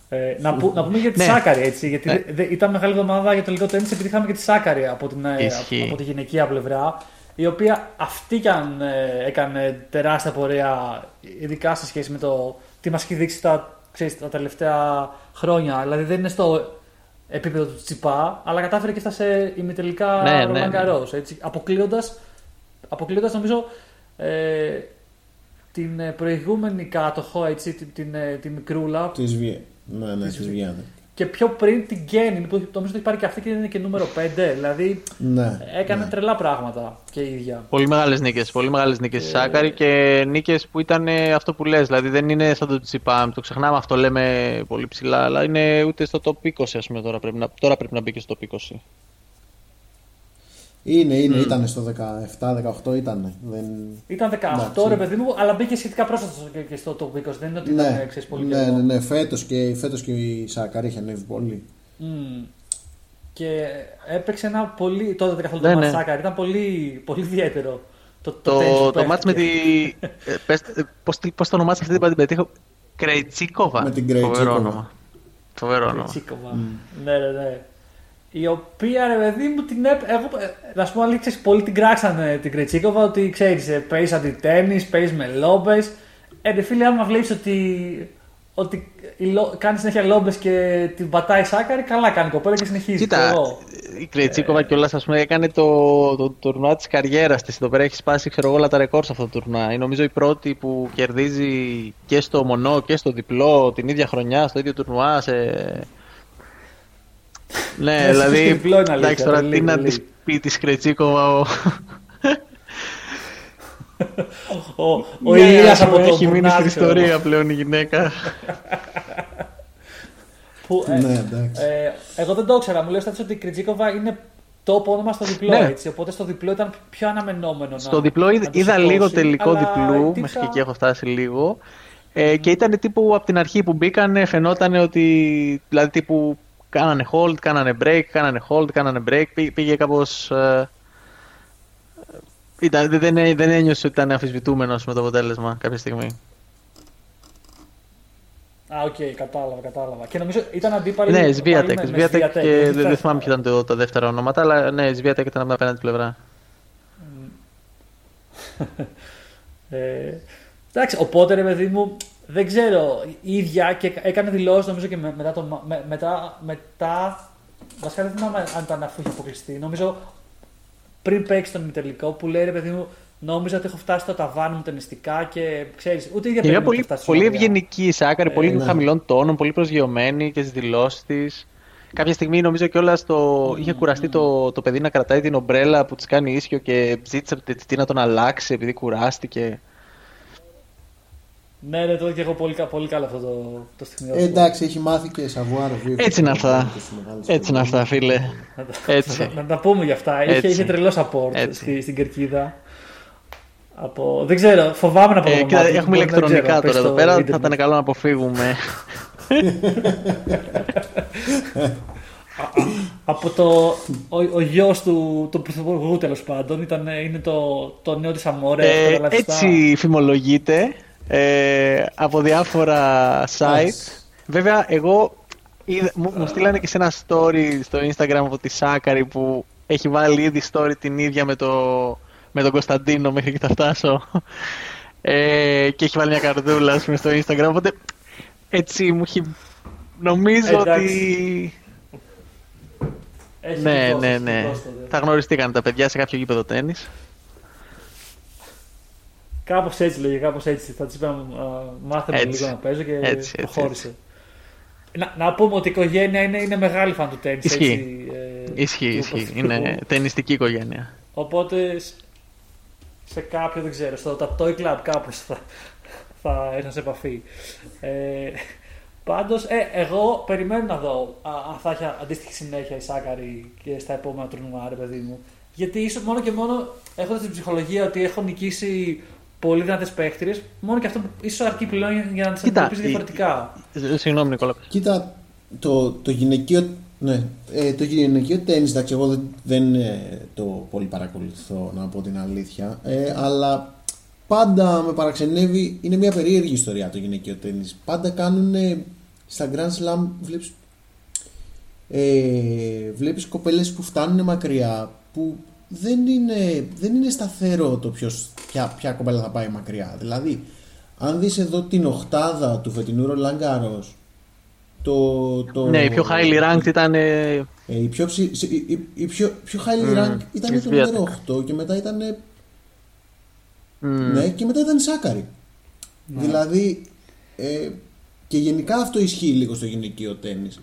Ε, να, που- να πούμε για τη Ναι. Σάκαρη, έτσι. Γιατί Ε. δε- δε- ήταν μεγάλη εβδομάδα για το τελικό τέννη επειδή είχαμε και τη Σάκαρη από, την, ε, Ισχύει. από τη γυναικεία πλευρά. Η οποία αυτή κι αν ε, έκανε τεράστια πορεία, ειδικά σε σχέση με το τι μας έχει δείξει τα, ξέρεις, τα τελευταία χρόνια. Δηλαδή δεν είναι στο επίπεδο του Τσιπά, αλλά κατάφερε και φτάσει σε ημιτελικά Ναι, ναι, Ρολάν ναι. Garros, έτσι, αποκλείοντας, αποκλείοντας νομίζω ε, την ε, προηγούμενη κάτοχο, έτσι, την, την, ε, τη μικρούλα, Της Βία. Ναι, ναι, Της της Βι- Βιάννα. Και πιο πριν την Γκένιν, που νομίζω ότι έχει πάρει και αυτή και είναι και νούμερο 5. Δηλαδή Ναι. έκανε ναι. τρελά πράγματα και η ίδια. Πολύ μεγάλες νίκες. Πολύ μεγάλες νίκες στη Σάκαρη και νίκες που ήταν ε, αυτό που λες. Δηλαδή δεν είναι σαν το Τσιπάμ. Το ξεχνάμε αυτό, λέμε πολύ ψηλά. Αλλά είναι ούτε στο top 20, ας πούμε. Τώρα πρέπει, να, τώρα πρέπει να μπει και στο top 20. Είναι, είναι, ήταν στο 17-18 ήταν. Δεν... Ήταν 18 Εντάξει. ρε παιδί μου, αλλά μπήκε σχετικά πρόσφατα στο- και- και στο top 20. Δεν είναι ότι ήταν, Ναι, ξέρεις, πολύ ναι, καιρό. ναι, ναι, φέτος και, φέτος και η Σάκαρη έχει ανέβει πολύ. Μμμ. Και έπαιξε ένα πολύ. Τότε δεν καθόλου Ναι, το ναι. Ματσάκαρη. Ήταν πολύ, πολύ ιδιαίτερο. Το, το, Το, τένις που το μάτς με τη. παίχτηκε. ε, πες, ε, πώς, τη- πώς το ονομάζεις αυτή την πετύχω. Κρεϊτσίκοβα. Με την Φοβερό Κρεϊτσίκοβα. όνομα. Φοβερό όνομα. Τσίκοβα. Ναι, ναι, ναι. Η οποία ρε παιδί μου την έπ... Εγώ, ε, να σου πω αλήθεια, πολλοί την κράξανε την Κρετσίκοβα ότι ξέρεις, παίζει αντιτέννης, παίζει με λόμπες. Ε, ρε φίλε, άμα βλέπεις ότι, ότι η λο- κάνει συνέχεια λόμπες και την πατάει σάκαρη, καλά κάνει η κοπέλα και συνεχίζει. Κοίτα, ξέρω εγώ. η Κρεϊτσίκοβα κιόλας ας πούμε έκανε το, το, το τουρνουά της καριέρας της. Εδώ πέρα έχει σπάσει ξέρω εγώ όλα τα ρεκόρ σε αυτό το τουρνουά. Είναι νομίζω η πρώτη που κερδίζει και στο μονό και στο διπλό την ίδια χρονιά, στο ίδιο τουρνουά. Σε... ναι, Ναι, στο δηλαδή. διπλό είναι αλήθεια, εντάξει, τώρα τρελή, τι να τρελή. της πει της Κρεϊτσίκοβα ο. Ο, ο Ναι, Ηλίας ας πούμε, από το Έχει μείνει στην Μπουρνάρ, ξέρω εγώ, ιστορία πλέον η γυναίκα. Που, ε, Ναι, εντάξει. ε, εγώ δεν το ήξερα. Μου λέει ο Στάτης ότι η Κριτζίκοβα είναι το όνομα στο διπλό. Ναι. Έτσι, οπότε στο διπλό ήταν πιο αναμενόμενο. Στο να, διπλό είδα, να το είδα σηκώσει, λίγο τελικό αλλά διπλού, τύψα- μέχρι και εκεί έχω φτάσει λίγο. Ε, και ήταν τύπου από την αρχή που μπήκανε, φαινόταν ότι. Δηλαδή τύπου κάνανε hold, κάνανε break, κάνανε hold, κάνανε break. Πή- Πήγε κάπως. Ε, ήταν, δεν, δεν, δεν ένιωσε ότι ήταν αμφισβητούμενος με το αποτέλεσμα κάποια στιγμή. Α, οκ, κατάλαβα, κατάλαβα. Και νομίζω ήταν αντίπαλοι. ναι, πάλι Σβίατεκ. με- με Σβίατεκ Swiatek, και όχι δεν, δεν τα- θυμάμαι ποια ήταν το, τα δεύτερα ονόματα, αλλά ναι, Σβίατεκ ήταν από την απέναντι πλευρά. Ε, εντάξει, οπότε ρε παιδί μου, δεν ξέρω, η ίδια και έκανε δηλώσεις νομίζω και με- μετά, το, μα- με, μετά, μετά βασικά δεν θυμάμαι αν ήταν αφού είχε αποκλειστεί, νομίζω πριν παίξει τον ημιτελικό που λέει ρε παιδί μου, νόμιζα ότι έχω φτάσει στο ταβάνι μου ταινιστικά και ξέρεις, ούτε η ίδια Και περίμενε μια ότι πολύ, θα φτάσει πολύ στο Μαριά. ευγενική η Σάκαρη, πολύ ναι. χαμηλών τόνων, πολύ προσγειωμένη και στις δηλώσεις της. Κάποια στιγμή νομίζω κιόλας το... είχε κουραστεί το, το παιδί να κρατάει την ομπρέλα που της κάνει ίσιο και ζήτησε από την τι να τον αλλάξει επειδή κουράστηκε. Ναι, ναι, το είδα και εγώ πολύ, κα- πολύ καλό αυτό το, το στιγμιότυπο. Ε, εντάξει, έχει μάθει και σαβουάρ δύο Έτσι είναι αυτά. και στις μεγάλες Έτσι είναι αυτά, φίλε. Να τα- Έτσι. Να, να τα πούμε γι' αυτά. Είχε, Έτσι. είχε τρελό support Έτσι. στη, στην κερκίδα. Από... Δεν ξέρω, φοβάμαι να πω. Ε, το κοίτα, μάτι, έχουμε μπορεί να ηλεκτρονικά ξέρω, τώρα πες εδώ στο πέρα. Θα ίντερνετ. ήταν καλό να αποφύγουμε. Από το. Ο, ο γιος του, του πρωθυπουργού τέλος πάντων ήταν, είναι το, το νέο της Αμόρε. Ε, έτσι φημολογείται ε, από διάφορα site. Εντάξει. Βέβαια, εγώ είδα- μου, μου στείλανε και σε ένα story στο Instagram από τη Σάκαρη που έχει βάλει ήδη story την ίδια με, το, με τον Κωνσταντίνο μέχρι και θα φτάσω. Ε, και έχει βάλει μια καρδούλα ας πούμε, στο Instagram. Οπότε έτσι μου έχει. Νομίζω Εντάξει. ότι. Έχει ναι, δώσει, ναι, έχει ναι. δώσει τότε. Θα γνωριστήκαν τα παιδιά σε κάποιο γήπεδο τέννις. Κάπως έτσι λέγε, κάπως έτσι. Θα της είπα μάθε Έτσι. λίγο να παίζω και Έτσι, έτσι, προχώρησε. Να, να πούμε ότι η οικογένεια είναι, είναι μεγάλη φαν του τέννις. Ισχύει. έτσι, ε, Ισχύει, του ισχύει. πρωθυπουργού. Είναι ταινιστική οικογένεια. Οπότε σ- σε κάποιο, δεν ξέρω, στο Toy Club κάπως θα, θα έρθω σε επαφή. Ε, πάντως, ε, εγώ περιμένω να δω α, αν θα έχει αντίστοιχη συνέχεια η Σάκαρη και στα επόμενα τουρνουά, ρε παιδί μου. Γιατί ίσως μόνο και μόνο έχοντας την ψυχολογία ότι έχω νικήσει πολύ δυνατές παίχτριες, μόνο και αυτό που ίσως αρκεί πλέον για να τις Κοίτα, αντιμετωπίσεις η- διαφορετικά. Ε, Συγγνώμη, Νικόλα. Κοίτα, το, το γυναικείο Ναι, ε, το γυναικείο τέννις, εντάξει, εγώ δεν, δεν ε, το πολύ παρακολουθώ να πω την αλήθεια, ε, αλλά πάντα με παραξενεύει, είναι μια περίεργη ιστορία το γυναικείο τέννις. Πάντα κάνουν στα Grand Slam, βλέπεις, ε, βλέπεις κοπέλες που φτάνουν μακριά, που δεν είναι, δεν είναι σταθερό το ποιος, ποια, ποια κοπέλα θα πάει μακριά. Δηλαδή, αν δεις εδώ την οχτάδα του φετινού Roland Garros, το, το, ναι, η πιο highly ranked ήταν. Ε, η πιο, ψη, η, η πιο, πιο highly mm, ranked ήταν το νούμερο 8 και μετά ήταν. Mm. Ναι, και μετά ήταν η Σάκαρη. Ναι. Δηλαδή. Ε, και γενικά αυτό ισχύει λίγο στο γυναικείο τέννις.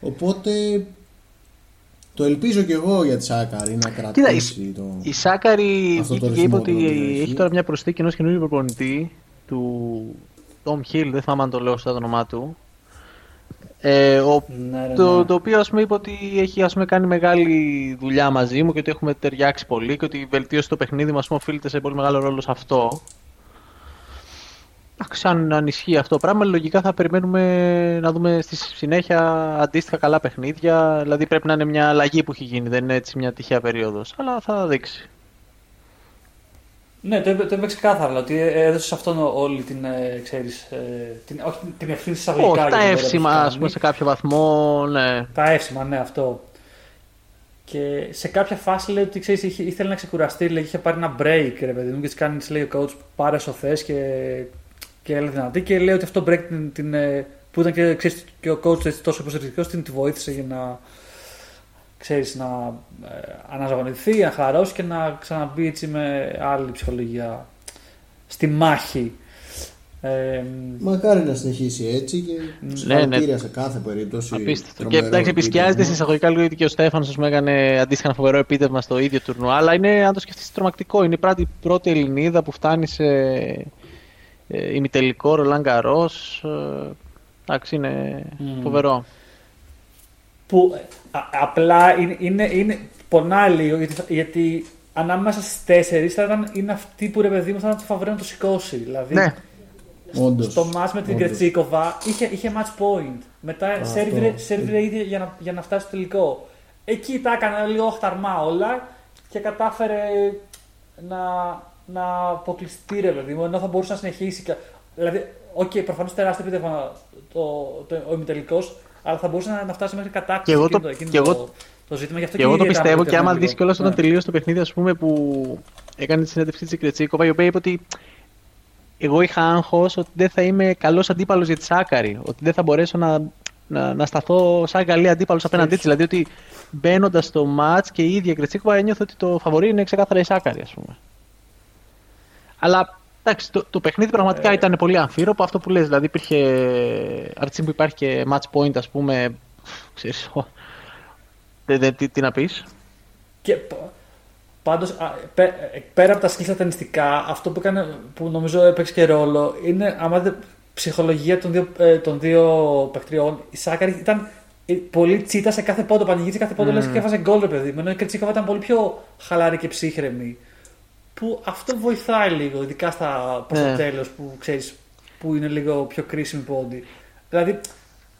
Οπότε το ελπίζω και εγώ για τη Σάκαρη να κρατήσει Κοίτα, το. Η Σάκαρη είπε ότι έχει τώρα μια προσθήκη ενός καινούργιου προπονητή του Tom Hill, δεν θυμάμαι αν το λέω στο όνομά του. Ε, ο, ναι, ναι, το, ναι. το οποίο ας πούμε είπε ότι έχει ας πούμε, κάνει μεγάλη δουλειά μαζί μου και ότι έχουμε ταιριάξει πολύ και ότι η βελτίωση του παιχνίδι μας οφείλεται σε πολύ μεγάλο ρόλο σε αυτό. Εντάξει, αν, αν ισχύει αυτό το πράγμα, λογικά θα περιμένουμε να δούμε στη συνέχεια αντίστοιχα καλά παιχνίδια. Δηλαδή πρέπει να είναι μια αλλαγή που έχει γίνει, δεν είναι έτσι μια τυχαία περίοδος. Αλλά θα δείξει. Ναι, το είπε, το είπε ξεκάθαρα ότι έδωσε σε αυτόν όλη την, ε, ξέρεις, ε, την, όχι, την ευθύνη εισαγωγικά. Όχι, τα εύσημα, ας πούμε, σε κάποιο βαθμό, ναι. Τα εύσημα, ναι, αυτό. Και σε κάποια φάση λέει ότι ξέρεις, ήθελε να ξεκουραστεί, λέει, είχε πάρει ένα break, ρε παιδί μου, και της κάνει, λέει ο coach, πάρε όσο θες και, και έλα δυνατή. Και λέει ότι αυτό break την, την, ε, που ήταν και, ξέρεις, και ο coach τόσο υποστηρικτικός, την τη βοήθησε για να ξέρεις, να ε, αναζωογονηθεί, να χαρώσει και να ξαναμπεί έτσι με άλλη ψυχολογία στη μάχη. Ε, Μακάρι να συνεχίσει έτσι και ναι, ναι. σε κάθε περίπτωση. Απίστευτο. Και εντάξει, επισκιάζεται σε εισαγωγικά λίγο γιατί και ο Στέφανος έκανε αντίστοιχα ένα φοβερό επίτευγμα στο ίδιο τουρνουά. Αλλά είναι, αν το σκεφτείς, τρομακτικό. Είναι η πρώτη, πρώτη Ελληνίδα που φτάνει σε ε, ημιτελικό Ρολάν Καρό. Ε, εντάξει, είναι mm. φοβερό που α, απλά είναι, είναι, είναι πονάει λίγο γιατί, γιατί ανάμεσα στις τέσσερις θα ήταν είναι αυτή που ρε παιδί μου θα ήταν το φαβορέ να το σηκώσει. Δηλαδή, ναι. Όντως, στο μάτς με την Κρετσίκοβα είχε, είχε match point. Μετά σερβιρε ίδια για να, για να φτάσει στο τελικό. Εκεί τα έκανε λίγο χταρμά όλα και κατάφερε να, να αποκλειστεί ρε παιδί μου, ενώ θα μπορούσε να συνεχίσει. Δηλαδή, οκ, okay, προφανώς τεράστιο επίτευγμα το, το, ο ημιτελικός, αλλά θα μπορούσε να φτάσει μέχρι κατάκτηση. Και εγώ το, εκείνο, και εγώ, το, ζήτημα. Γι' αυτό και, εγώ το πιστεύω και άμα δεις κιόλας όταν ναι. τελείωσε το παιχνίδι, ας πούμε, που έκανε τη συνέντευξή της Κρεϊτσίκοβα, η οποία είπε ότι εγώ είχα άγχος ότι δεν θα είμαι καλός αντίπαλος για τη Σάκκαρη. Ότι δεν θα μπορέσω να, να, να σταθώ σαν καλή αντίπαλος απέναντί της. Δηλαδή ότι μπαίνοντας στο match και η ίδια η Κρετσίκοβα ένιωθε ότι το φαβορή είναι ξεκάθαρα η Σάκαρη, ας πούμε. Αλλά Εντάξει, το, το παιχνίδι πραγματικά ε... ήταν πολύ αμφίροπο. Αυτό που λες, δηλαδή υπήρχε. Από τη στιγμή που υπάρχει και match point, ας πούμε. Ξέρεις, δε, δε, τι, τι να πεις. Και πάντως, πέρα από τα σκύλια ταινιστικά, αυτό που, έκανε, που νομίζω έπαιξε και ρόλο είναι άμα δείτε ψυχολογία των δύο, ε, των δύο παιχτριών. Η Σάκαρη ήταν πολύ τσίτα σε κάθε πόντο, πανηγύρισε κάθε πόντο, mm. λες και έβαζε γκολ, ρε παιδί. Ενώ η Κρετσίκοβα ήταν πολύ πιο χαλάρη και ψύχρεμη που αυτό βοηθάει λίγο, ειδικά στα προς το ναι. τέλος που ξέρεις που είναι λίγο πιο κρίσιμη πόντι. Δηλαδή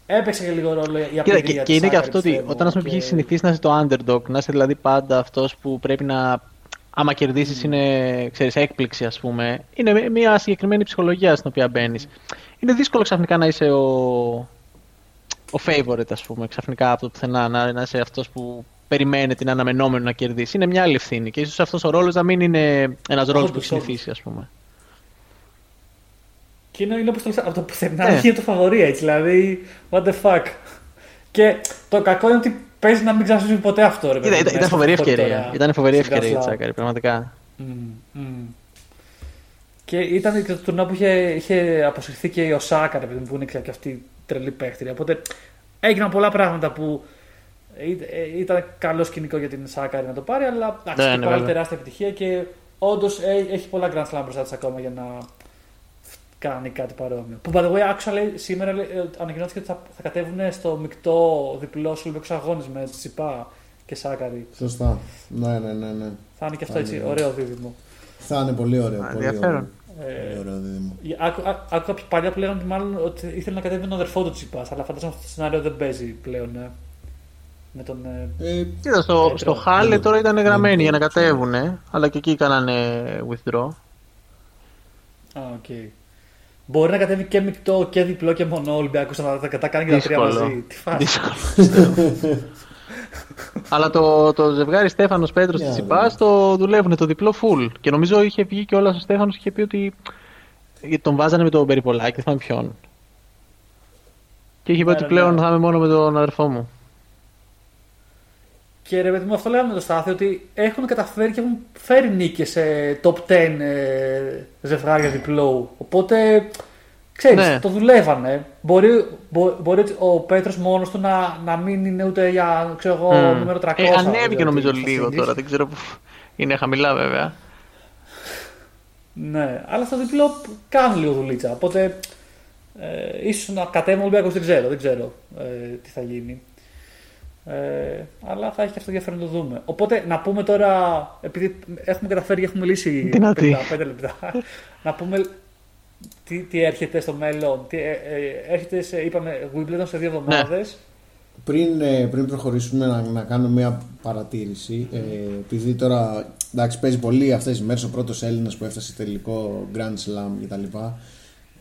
έπαιξε και λίγο ρόλο η απειλή Και, και είναι και αυτό ότι όταν πούμε, και... έχεις συνηθίσει να είσαι το underdog, να είσαι δηλαδή πάντα αυτός που πρέπει να. Άμα κερδίσεις, mm. είναι ξέρεις, έκπληξη, ας πούμε. Είναι μια συγκεκριμένη ψυχολογία στην οποία μπαίνεις. Είναι δύσκολο ξαφνικά να είσαι ο, ο favorite, ας πούμε, ξαφνικά από το πουθενά, να, να είσαι αυτός που περιμένει την αναμενόμενο να κερδίσει. Είναι μια άλλη ευθύνη και ίσως αυτός ο ρόλος να μην είναι ένας ρόλος που έχει συνηθίσει, ας πούμε. Και είναι, είναι όπως το από το πουθενά yeah. είναι το φαβορή έτσι, δηλαδή, what the fuck. Και το κακό είναι ότι παίζει να μην ξανασύσει ποτέ αυτό. Ρε, ήταν, ήταν, φοβερή ευκαιρία. Ήταν φοβερή ευκαιρία η Τσάκαρη, πραγματικά. Mm, mm. Και ήταν και το τουρνά που είχε, είχε αποσυρθεί και η Οσάκα, που είναι και αυτή τρελή παίχτρια. Οπότε έγιναν πολλά πράγματα που ε, ήταν καλό σκηνικό για την Σάκαρη να το πάρει, αλλά εντάξει, ναι, ναι, πάλι τεράστια επιτυχία και όντως ε, έχει πολλά Grand Slam μπροστά της ακόμα για να κάνει κάτι παρόμοιο. Που by the way, άκουσα λέει, σήμερα λέει, ε, ανακοινώθηκε ότι θα, θα κατέβουν στο μεικτό διπλό σου Ολυμπιακού Αγώνες με Τσιπά και Σάκαρη. Σωστά. Ναι, ναι, ναι. ναι. Θα είναι και αυτό έτσι, ωραίο δίδυμο. Θα είναι πολύ ωραίο. Πολύ ωραίο. Ε, ωραίο δίδυμο. Άκουγα κάποια παλιά που λέγανε ότι μάλλον ότι ήθελε να κατέβει τον αδερφό του Τσιπά, αλλά φαντάζομαι αυτό το σενάριο δεν παίζει πλέον. Ναι. Με τον, ε, Ε, Κοίτα, στο, Πέτρο. στο Χάλε Δεν τώρα το- ήταν δεν γραμμένοι το για να ξέρω. κατέβουν, αλλά και εκεί κάνανε withdraw. Α, οκ. Μπορεί να κατέβει και μεικτό και διπλό και μονό ο Ολυμπιακός να τα, τα κάνει και τα τρία Δύσκολο. μαζί. Τι φάση. Δύσκολο. Αλλά το, το ζευγάρι Στέφανος Πέτρος Για της να Ιπάς το δουλεύουν το διπλό full. Και νομίζω είχε βγει και όλας ο Στέφανος και είχε πει ότι γιατί τον βάζανε με τον Περιπολάκη, δεν θυμάμαι ποιον. Και είχε πει Ναι, ότι ναι, πλέον ναι. θα είμαι μόνο με τον αδερφό μου. Και ρε παιδί μου, αυτό λέγαμε με το Στάθη ότι έχουν καταφέρει και έχουν φέρει νίκες σε top 10 ε, ζευγάρια διπλό. Οπότε ξέρεις, Ναι. το δουλεύανε. Μπορεί, μπο- μπορεί ο Πέτρος μόνος του να, να μην είναι ούτε για ξέρω εγώ, Μμμ. νούμερο 300. Ε, ανέβηκε δηλαδή, νομίζω στα λίγο series. τώρα, δεν ξέρω που. Είναι χαμηλά βέβαια. Ναι, αλλά στο διπλό κάνουν λίγο δουλίτσα. Οπότε ε, ίσως να κατέβουν ο Ολυμπιακός, δεν ξέρω, δεν ξέρω ε, τι θα γίνει. Ε, αλλά θα έχει και αυτό ενδιαφέρον να το δούμε. Οπότε να πούμε τώρα, επειδή έχουμε καταφέρει και έχουμε λύσει Δυνατή. 55 λεπτά, να πούμε τι, τι έρχεται στο μέλλον. Τι, ε, ε, έρχεται, σε, είπαμε, Wimbledon σε δύο εβδομάδες. Πριν, ε, πριν προχωρήσουμε να, να κάνω μια παρατήρηση, ε, επειδή τώρα εντάξει, παίζει πολύ αυτές τις μέρες ο πρώτος Έλληνας που έφτασε τελικό Grand Slam κτλ.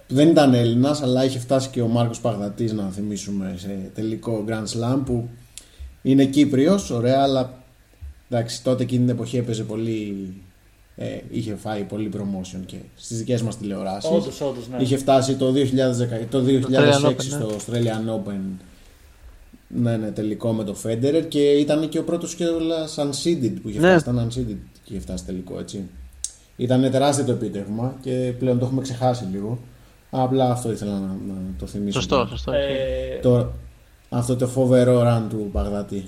Δεν ήταν Έλληνας, αλλά είχε φτάσει και ο Μάρκος Παγδατής να θυμίσουμε σε τελικό Grand Slam που είναι Κύπριος, ωραία, αλλά εντάξει, τότε εκείνη την εποχή έπαιζε πολύ. Ε, είχε φάει πολύ promotion και στις δικές μας τηλεοράσεις Όντως, όντως, ναι. Είχε φτάσει το 2010, το 2006 Australian Open, στο Australian Open. Ναι, ναι, τελικό με το Federer και ήταν και ο πρώτος και unseeded που είχε Ναι. φτάσει. Ήταν unseeded και είχε φτάσει τελικό, έτσι. Ήταν τεράστιο το επίτευγμα και πλέον το έχουμε ξεχάσει λίγο. Απλά αυτό ήθελα να, να το θυμίσω. Σωστό, σωστό. Ε, Το, αυτό το φοβερό run του Παγδατή.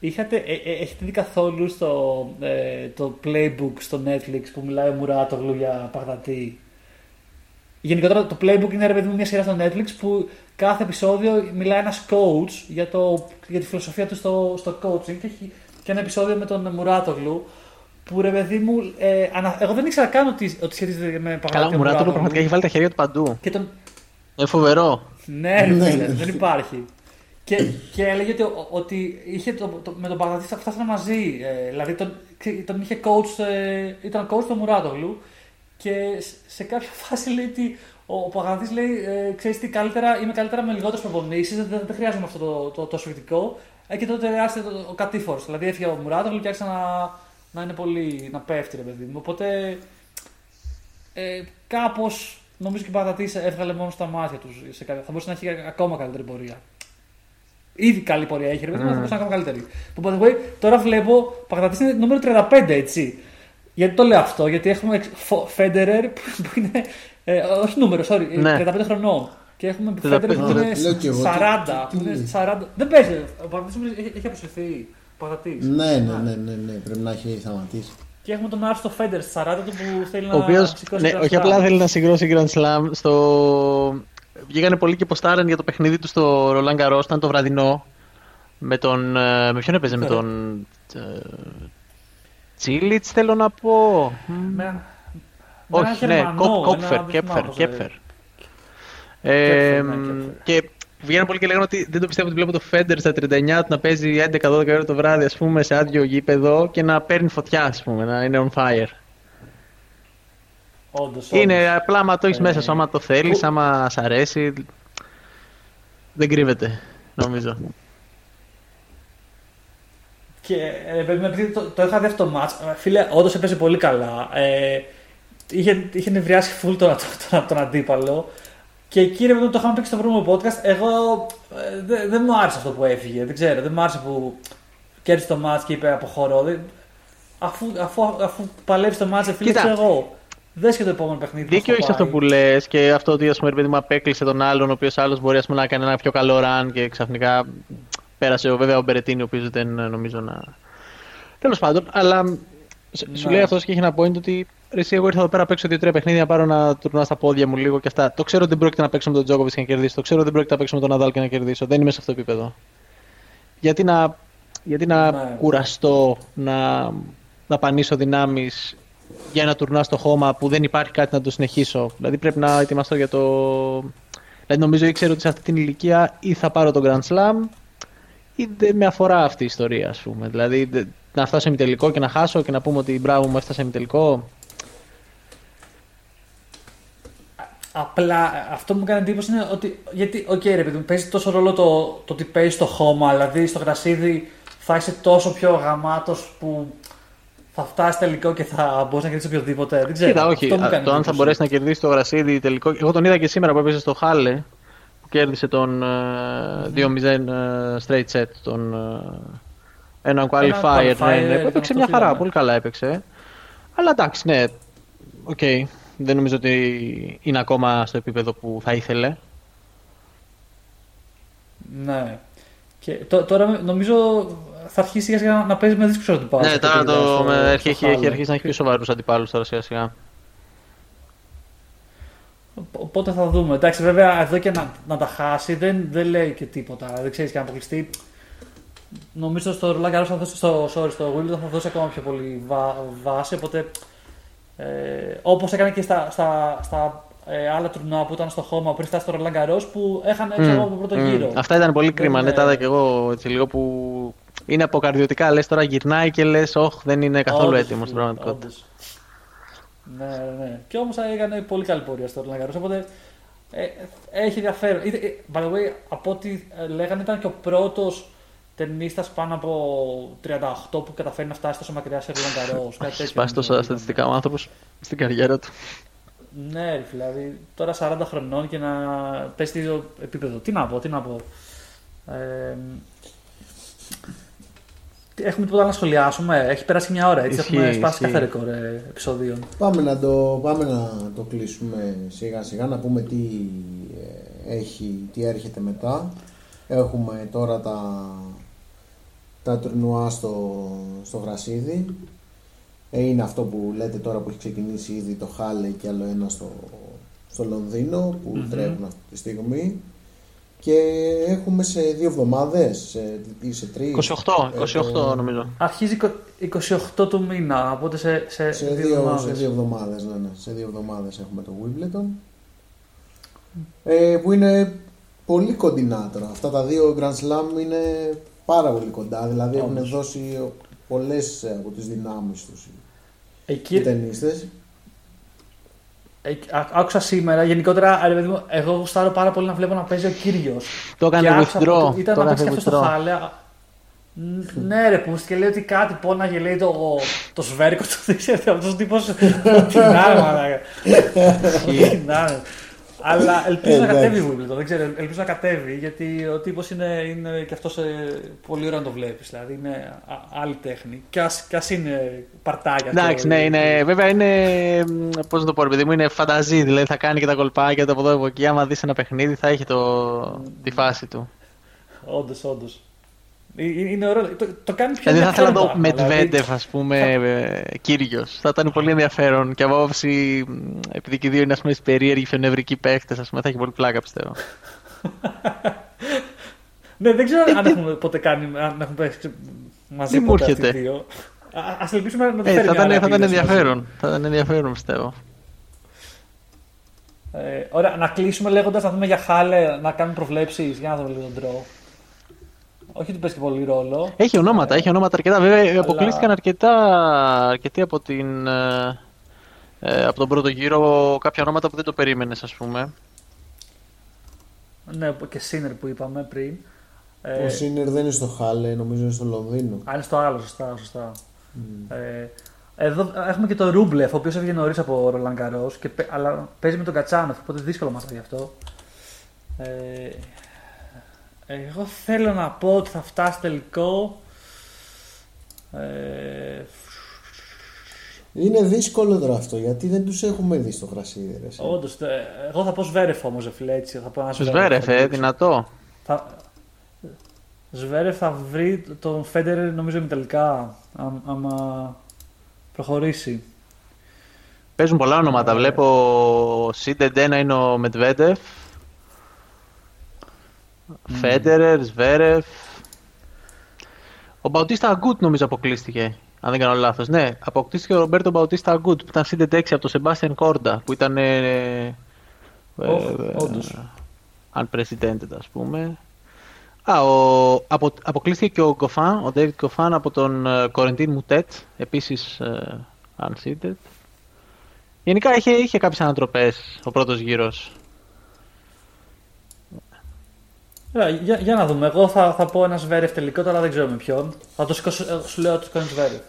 Είχατε, ε, ε, έχετε δει καθόλου στο ε, το playbook στο Netflix που μιλάει ο Μουράτογλου για Παγδατή. Γενικότερα το playbook είναι ρε παιδί μου μια σειρά στο Netflix που κάθε επεισόδιο μιλάει ένας coach για, το, για τη φιλοσοφία του στο, στο coaching και έχει και ένα επεισόδιο με τον Μουράτογλου που ρε παιδί μου, ε, ανα- εγώ δεν ήξερα καν ότι, ότι σχετίζεται με Παγδατή. Καλά, ο Μουράτογλου Μουράτογλου. πραγματικά έχει βάλει τα χέρια του παντού. Και τον, Είναι φοβερό. ναι, ρε Ναι, φίλε, ναι. δεν υπάρχει. Και, και έλεγε ότι, ότι είχε το, το- με τον Παγδατή θα φτάσανε μαζί. Ε, δηλαδή τον, ξε- τον είχε coach, ε, ήταν coach του Μουράτογλου και σε- σε κάποια φάση λέει ότι ο, ο Παγδατής λέει: ε, Ξέρεις τι, καλύτερα, είμαι καλύτερα με λιγότερες προπονήσεις, δεν, δεν χρειάζομαι αυτό το, το, το σφιχτικό. Ε, και τότε άρχισε το, ο κατήφορος. Δηλαδή έφυγε ο Μουράτογλου και άρχισε να, να είναι πολύ. να πέφτει, ρε παιδί μου. Οπότε ε, κάπως νομίζω και ο Παγδατής έβγαλε μόνο στα μάτια τους. Σε κάποια, θα μπορούσε να έχει ακόμα καλύτερη πορεία. Ήδη καλή πορεία έχει, ρε παιδί μου, αλλά θα μπορούσε να είναι ακόμα καλύτερη. Που by the way, τώρα βλέπω Παγδατή είναι νούμερο 35, έτσι. Γιατί το λέω αυτό, γιατί έχουμε Φέντερερ που που είναι. Ε, όχι νούμερο, sorry, ε, Ναι. 35 χρονών. Και έχουμε 35, Φέντερερ που είναι Λέω κι εγώ, 40. τι- που τι- είναι τι- 40. Δεν παίζει. Ο Παγδατή έχει, έχει αποσυρθεί. Παγδατής. Ναι, ναι, ναι, ναι, ναι, πρέπει να έχει σταματήσει. Και έχουμε τον Άρστο Φέντερ στη 40 του που θέλει Ο να οποίο σηκώσει ναι, Grand όχι Slam. απλά θέλει να συγκρώσει Grand Slam. Στο... Βγήκανε πολλοί και ποστάραν για το παιχνίδι τους στο Roland Garros. Ήταν το βραδινό. Με τον. ε, Με ποιον έπαιζε, με Ναι. τον. ε, Τσίλιτ θέλω να πω. Με, με Όχι, ένα ναι, Γερμανό, Κόπ- ένα- Κόπφερ, δεν Κέπφερ, θυμάμαι πώς Κέπφερ. λέγεται. Ε, ναι, Κέπφερ. και βγαίνουν πολλοί και λέγανε ότι δεν το πιστεύω ότι βλέπω το Φέντερ στα 39 του να παίζει 11-12 ώρα το βράδυ, ας πούμε, σε άδειο γήπεδο και να παίρνει φωτιά, ας πούμε, να είναι on fire. Όντως, Είναι όντως. απλά άμα το έχεις Ε, μέσα σου, άμα το θέλεις, που- άμα σ' αρέσει. Δεν κρύβεται, νομίζω. Και ε, παιδί μου, επειδή το, το είχα δει αυτό το μάτς, ε, φίλε, όντως έπαιζε πολύ καλά. Ε, είχε, είχε νευριάσει φουλ τον, τον, τον αντίπαλο. Και κύριε μου, το είχαμε πει και στο προηγούμενο podcast. Εγώ ε, δεν δεν μου άρεσε αυτό που έφυγε. Δεν ξέρω, δεν μου άρεσε που κέρδισε το μάτς και είπε αποχωρώ. Δεν, αφού, αφού, αφού παλεύει το μάτς, ε, φίλε, Κοίτα. ξέρω εγώ. Δες και το επόμενο παιχνίδι. πώς Δίκιο θα έχει αυτό πάει. που λες και αυτό ότι ας πούμε, ρε παιδί μου απέκλεισε τον άλλον, ο οποίος άλλος μπορεί ας πούμε, να κάνει ένα πιο καλό run και ξαφνικά πέρασε ο, βέβαια ο Μπερετίνη, ο οποίος δεν ε, νομίζω να. Τέλος πάντων, αλλά σ- σου Ναι. λέει αυτός και έχει ένα point ότι ρε, εσύ, εγώ ήρθα εδώ πέρα να παίξω δύο-τρία παιχνίδια, να πάρω ένα τουρνουά στα πόδια μου λίγο και αυτά. Το ξέρω ότι δεν πρόκειται να παίξω με τον Τζόκοβιτς και να κερδίσω. Το ξέρω ότι δεν πρόκειται να παίξω με τον Ναδάλ και να κερδίσω. Δεν είμαι σε αυτό το επίπεδο. Γιατί να, γιατί να Ναι. κουραστώ, να, δαπανήσω δυνάμεις για ένα τουρνουά στο χώμα που δεν υπάρχει κάτι να το συνεχίσω. Δηλαδή πρέπει να ετοιμαστώ για το. Δηλαδή νομίζω ήξερε ότι σε αυτή την ηλικία ή θα πάρω το Grand Slam δεν με αφορά αυτή η ιστορία, ας πούμε. Δηλαδή, δε- να φτάσω σε τελικό και να χάσω και να πούμε ότι μπράβο μου έφτασα σε τελικό. Απλά αυτό που μου έκανε εντύπωση είναι ότι. Γιατί, οκ, ρε παιδί μου, παίζει τόσο ρόλο το, το ότι παίζει στο χώμα. Δηλαδή στο γρασίδι θα είσαι τόσο πιο γαμάτος που θα φτάσεις τελικό και θα μπορείς να κερδίσεις οποιοδήποτε. Δεν ξέρω. Κοίτα, όχι. Αυτό μου α, έκανε Το αν θα εντύπωση. μπορέσει να κερδίσει το γρασίδι τελικό. Εγώ τον είδα και σήμερα που έπαιζε στο Χάλε που κέρδισε τον ε, 2-0 ε, straight set. Τον, ε, έναν qualifier. qualifier, ναι, ναι, ήταν που έπαιξε αυτό μια που χαρά. είδαμε. Πολύ καλά έπαιξε. Αλλά εντάξει, ναι. Οκ. Δεν νομίζω ότι είναι ακόμα στο επίπεδο που θα ήθελε. Ναι. Και τω- τώρα νομίζω θα αρχίσει σιγά σιγά να παίζει με δύσκολου αντιπάλου. Ναι, τώρα το, με- έχει, έχει, έχει αρχίσει να έχει πιο σοβαρούς αντιπάλους τώρα σιγά σιγά. Οπότε θα δούμε. Εντάξει, βέβαια εδώ και να, να τα χάσει δεν, δεν λέει και τίποτα. Δεν ξέρεις και αν αποκλειστεί. Νομίζω στο Roland Garros θα δώσει στο, sorry, στο Wimbledon θα δώσει ακόμα πιο πολύ βά, βάση. Οπότε ε, όπως έκανε και στα, στα, στα ε, άλλα τουρνουά που ήταν στο χώμα πριν φτάσει στο Roland Garros που έχανε ξέρω εγώ, από τον πρώτο Μμ. γύρο. Αυτά ήταν πολύ κρίμα. Δεν Ναι, τα είδα είναι- και εγώ έτσι λίγο που είναι αποκαρδιωτικά. Λες τώρα γυρνάει και λες, Όχι, δεν είναι καθόλου Όντως, έτοιμος στην πραγματικότητα. όντως. Ναι, ναι, ναι. Και όμως έκανε πολύ καλή πορεία στο Roland Garros. Οπότε ε, έχει ενδιαφέρον. Είτε- ε, By the way, από ό,τι ε, λέγανε, ήταν και ο πρώτος ταινίστα πάνω από 38 που καταφέρει να φτάσει τόσο μακριά σε Roland Garros. Κάτι Έχει τέτοιο σπάσει τόσα νομίζω στατιστικά ήταν. ο άνθρωπος στην καριέρα του. Ναι, ρε, δηλαδή τώρα 40 χρονών και να πέσει στο ίδιο επίπεδο. Τι να πω, τι να πω. Ε, τι- έχουμε τίποτα άλλο να σχολιάσουμε. Έχει περάσει μια ώρα έτσι. Ισχύει, έχουμε σπάσει ισχύει. κάθε ρεκόρ ε, επεισοδίων. Πάμε να, το, πάμε να το κλείσουμε σιγά σιγά, να πούμε τι, ε, έχει, τι έρχεται μετά. Έχουμε τώρα τα, τα τουρνουά στο, στο Γρασίδι. Ε, είναι αυτό που λέτε τώρα που έχει ξεκινήσει ήδη το Χάλε και άλλο ένα στο, στο Λονδίνο που Μμμ. τρέχουν αυτή τη στιγμή. Και έχουμε σε δύο εβδομάδες σε, ή σε τρεις. 28, ε, 28 το- νομίζω. Αρχίζει 28 του μήνα, οπότε σε, σε, σε δύο δύο, εβδομάδες. σε δύο εβδομάδες, ναι, ναι. Σε δύο εβδομάδες έχουμε το Wimbledon. Ε, που είναι πολύ κοντινά τώρα. Αυτά τα δύο Grand Slam είναι πάρα πολύ κοντά. Δηλαδή έχουν Όντως. δώσει πολλές ε, από τις δυνάμεις τους οι Εκεί, ταινίστες. ε, α- άκουσα σήμερα, γενικότερα, ρε παιδί μου, εγώ γουστάρω πάρα πολύ να βλέπω να παίζει ο κύριος. Το έκανε withdraw. Ήταν Το να παίξει έκανε και αυτό στο withdraw. χάλε. α, ν- Ναι, ρε, που και λέει ότι κάτι πόναγε, λέει το, το σβέρκο του. Δεν ξέρω, αυτός ο τύπο. Τι να είναι, μαλάκα. Τι να είναι. Αλλά ελπίζω να Εντάξει. κατέβει η Wimbledon. Δεν ξέρω, ελπίζω να κατέβει γιατί ο τύπος είναι, είναι και αυτός πολύ ωραίο να το βλέπεις. Δηλαδή είναι α- άλλη τέχνη. Κι ας ας είναι παρτάκια. Εντάξει, ναι, είναι, βέβαια είναι. Πώς να το πω, ρε παιδί μου, είναι φανταζή. Δηλαδή θα κάνει και τα κολπάκια του από εδώ από εκεί. Άμα δεις ένα παιχνίδι, θα έχει το, τη φάση του. Όντως, όντως. Είναι ωραίο. Το, το κάνει πιο Δηλαδή θα ήθελα να δω ενδιαφέρον πράγμα, Μετβέντεφ, ας πούμε, κύριος. Θα ήταν πολύ ενδιαφέρον. Και από άποψη, μ, επειδή και οι δύο είναι ας πούμε, περίεργοι φαινευρικοί παίχτε, ας πούμε, θα έχει πολύ πλάκα πιστεύω. Ναι, δεν ξέρω αν έχουμε ποτέ κάνει, αν έχουμε παίξει μαζί Τι μου ποτέ αυτοί οι έρχεται; δύο. Α ελπίσουμε να το Ε, φέρει θα, μια ήταν, άλλη θα ήταν επίδραση μαζί. ενδιαφέρον. Θα ήταν ενδιαφέρον πιστεύω. Ε, ωραία, να κλείσουμε λέγοντας να δούμε για χάλε να κάνουμε προβλέψεις για να δούμε λίγο τον τρό. Όχι ότι παίζει και πολύ ρόλο. Έχει ονόματα, Ε, έχει ονόματα αρκετά. Βέβαια, αποκλείστηκαν αρκετά, αρκετοί από, την, ε, ε, από τον πρώτο γύρο. Κάποια ονόματα που δεν το περίμενες, ας πούμε. Ναι, και Σίνερ που είπαμε πριν. Ε, Ο Σίνερ δεν είναι στο Χάλε, νομίζω είναι στο Λονδίνο. Α, είναι στο άλλο, σωστά. σωστά. Ε, εδώ έχουμε και τον Ρούμπλεφ, ο οποίος έφυγε νωρίς από Ρολάν Καρός, αλλά παίζει με τον Κατσάνοφ, οπότε δύσκολο μα γι' αυτό. Ε, εγώ θέλω να πω ότι θα φτάσει τελικό. Ε, Είναι δύσκολο τώρα αυτό γιατί δεν τους έχουμε δει στο γρασίδι. ρε, εσύ. Όντως, εγώ θα πω Σβέρεφ όμως, φίλε, έτσι. Θα πω ένα Σβέρεφ, θα ε, δείξω. δυνατό. Θα... Σβέρεφ θα βρει τον Φέντερ νομίζω με τελικά, άμα- άμα προχωρήσει. Παίζουν πολλά ονόματα. Βλέπω Σίντεντ ένα είναι ο Μετβέντεφ. Φέντερερ, Σβέρεφ. Ο Μπαουτίστα Αγκούτ νομίζω αποκλείστηκε. Αν δεν κάνω λάθος. Ναι, αποκλείστηκε ο Ρομπέρτο Μπαουτίστα Αγκούτ που ήταν Σίντεντ 6 από τον Σεμπάστιαν Κόρντα που ήταν. Ε, ε, Οχ, ε, όντως. unprecedented ας πούμε. Α, ο, απο, αποκλείστηκε και ο Γκοφάν, ο David Γκοφάν από τον Κορεντίν Μουτέτ, επίσης uh, unseated. Γενικά είχε, είχε κάποιες ανατροπές ο πρώτος γύρος. Για, για, να δούμε. Εγώ θα, θα πω ένας Σβέρεφ τελικό, τώρα δεν ξέρω με ποιον. Θα το σηκώσω, ε, σου λέω ότι σηκώνει Σβέρεφ.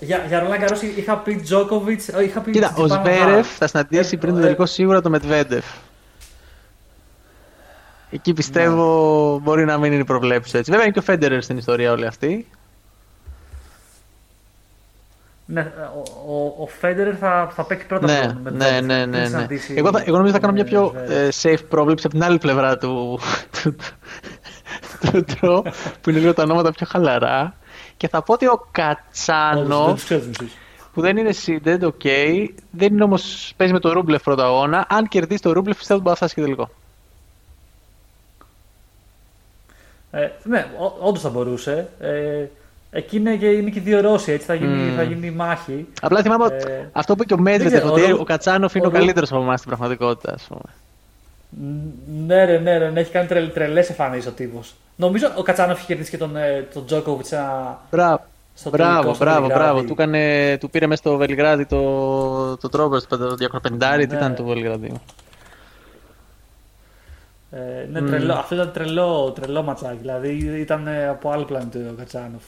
Για, για Ρολάν Καρός είχα πει Τζόκοβιτ. Είχα πει Κοίτα, ο Σβέρεφ θα συναντήσει πριν το τελικό σίγουρα το Μετβέντεφ. Εκεί πιστεύω ναι. μπορεί να μην είναι προβλέψει έτσι. Βέβαια είναι και ο Φέντερερ στην ιστορία όλη αυτή. Ναι, ο, ο, ο Φέντερερ θα, θα παίξει πρώτα ναι, με ναι, ναι, ναι, ναι. Εγώ, εγώ νομίζω θα κάνω μια πιο ε, safe πρόβλεψη από την άλλη πλευρά του, του, του, του που είναι λίγο τα ονόματα πιο χαλαρά. Και θα πω ότι ο Κατσάνο, που δεν είναι seeded, ok, δεν είναι όμως, παίζει με το Ρούμπλεφ πρώτα αγώνα. Αν κερδίσει το Ρούμπλεφ, πιστεύω ότι μπορεί να φτάσει και τελικό. Ε, ναι, όντως θα μπορούσε. Ε, εκεί είναι και, είναι και δύο Ρώσοι, έτσι θα γίνει, mm. θα γίνει μάχη. Απλά θυμάμαι ε, αυτό που είπε και ο Μέτζετ, ότι ο, ο Κατσάνοφ είναι ο, ο καλύτερος από εμάς στην πραγματικότητα, ας πούμε. Ναι, ρε, ναι, ρε, ναι, έχει κάνει τρελ, τρελές εμφανίσεις ο τύπος. Νομίζω ο Κατσάνοφ έχει κερδίσει και τον, ε, τον Τζόκοβιτ Μπράβο. Στο μπράβο, μπράβο, μπράβο. Του, έκανε, του πήρε μέσα στο Βελιγράδι το, το τρόπο, το 250, ναι. τι ήταν το Βελιγράδι. Ε, ναι, τρελό, αυτό ήταν τρελό, τρελό ματσάκι. Δηλαδή ήταν από άλλο πλανήτη ο Χατσάνοφ.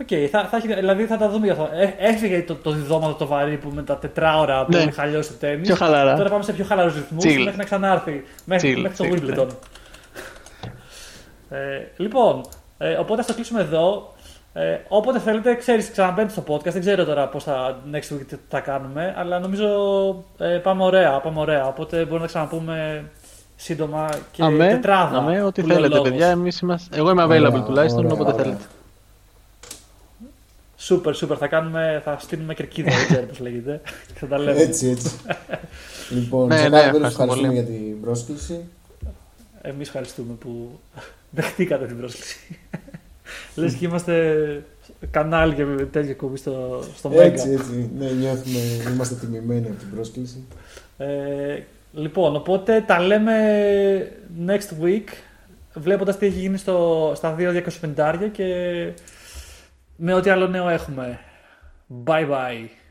Οκ, okay, θα, θα, δηλαδή θα τα δούμε για αυτό. Ε, έφυγε το, το διδόματο το βαρύ που με τα τετράωρα που ναι. είχε χαλιώσει το τέννη. Πιο χαλαρά. Τώρα πάμε σε πιο χαλαρούς ρυθμούς μέχρι να ξανάρθει. Μέχρι, μέχρι το Wimbledon. Ναι. Ε, λοιπόν, ε, οπότε θα το κλείσουμε εδώ. Ε, όποτε θέλετε, ξέρεις, ξαναμπαίνετε στο podcast. Δεν ξέρω τώρα πώς θα next week θα κάνουμε, αλλά νομίζω ε, πάμε ωραία. Πάμε ωραία. Οπότε μπορούμε να ξαναπούμε σύντομα και αμέ, τετράδα. Αμέ, ό,τι θέλετε, παιδιά. Εμείς είμαστε... Εγώ είμαι available τουλάχιστον, όποτε θέλετε. Σούπερ, σούπερ. Θα, κάνουμε, θα στείλουμε κερκίδα, δεν ξέρω πώς λέγεται. θα τα λέμε. Έτσι, έτσι. λοιπόν, ναι, ναι, ευχαριστούμε για την πρόσκληση. Εμείς ευχαριστούμε που δεχτήκατε την πρόσκληση. Λες και είμαστε κανάλι και τέτοια κομπή στο, στο Έτσι, έτσι. Ναι, νιώθουμε, είμαστε τιμημένοι από την πρόσκληση. Ε, Λοιπόν, οπότε τα λέμε next week, βλέποντας τι έχει γίνει στο, στα 2.250 και με ό,τι άλλο νέο έχουμε. Bye bye.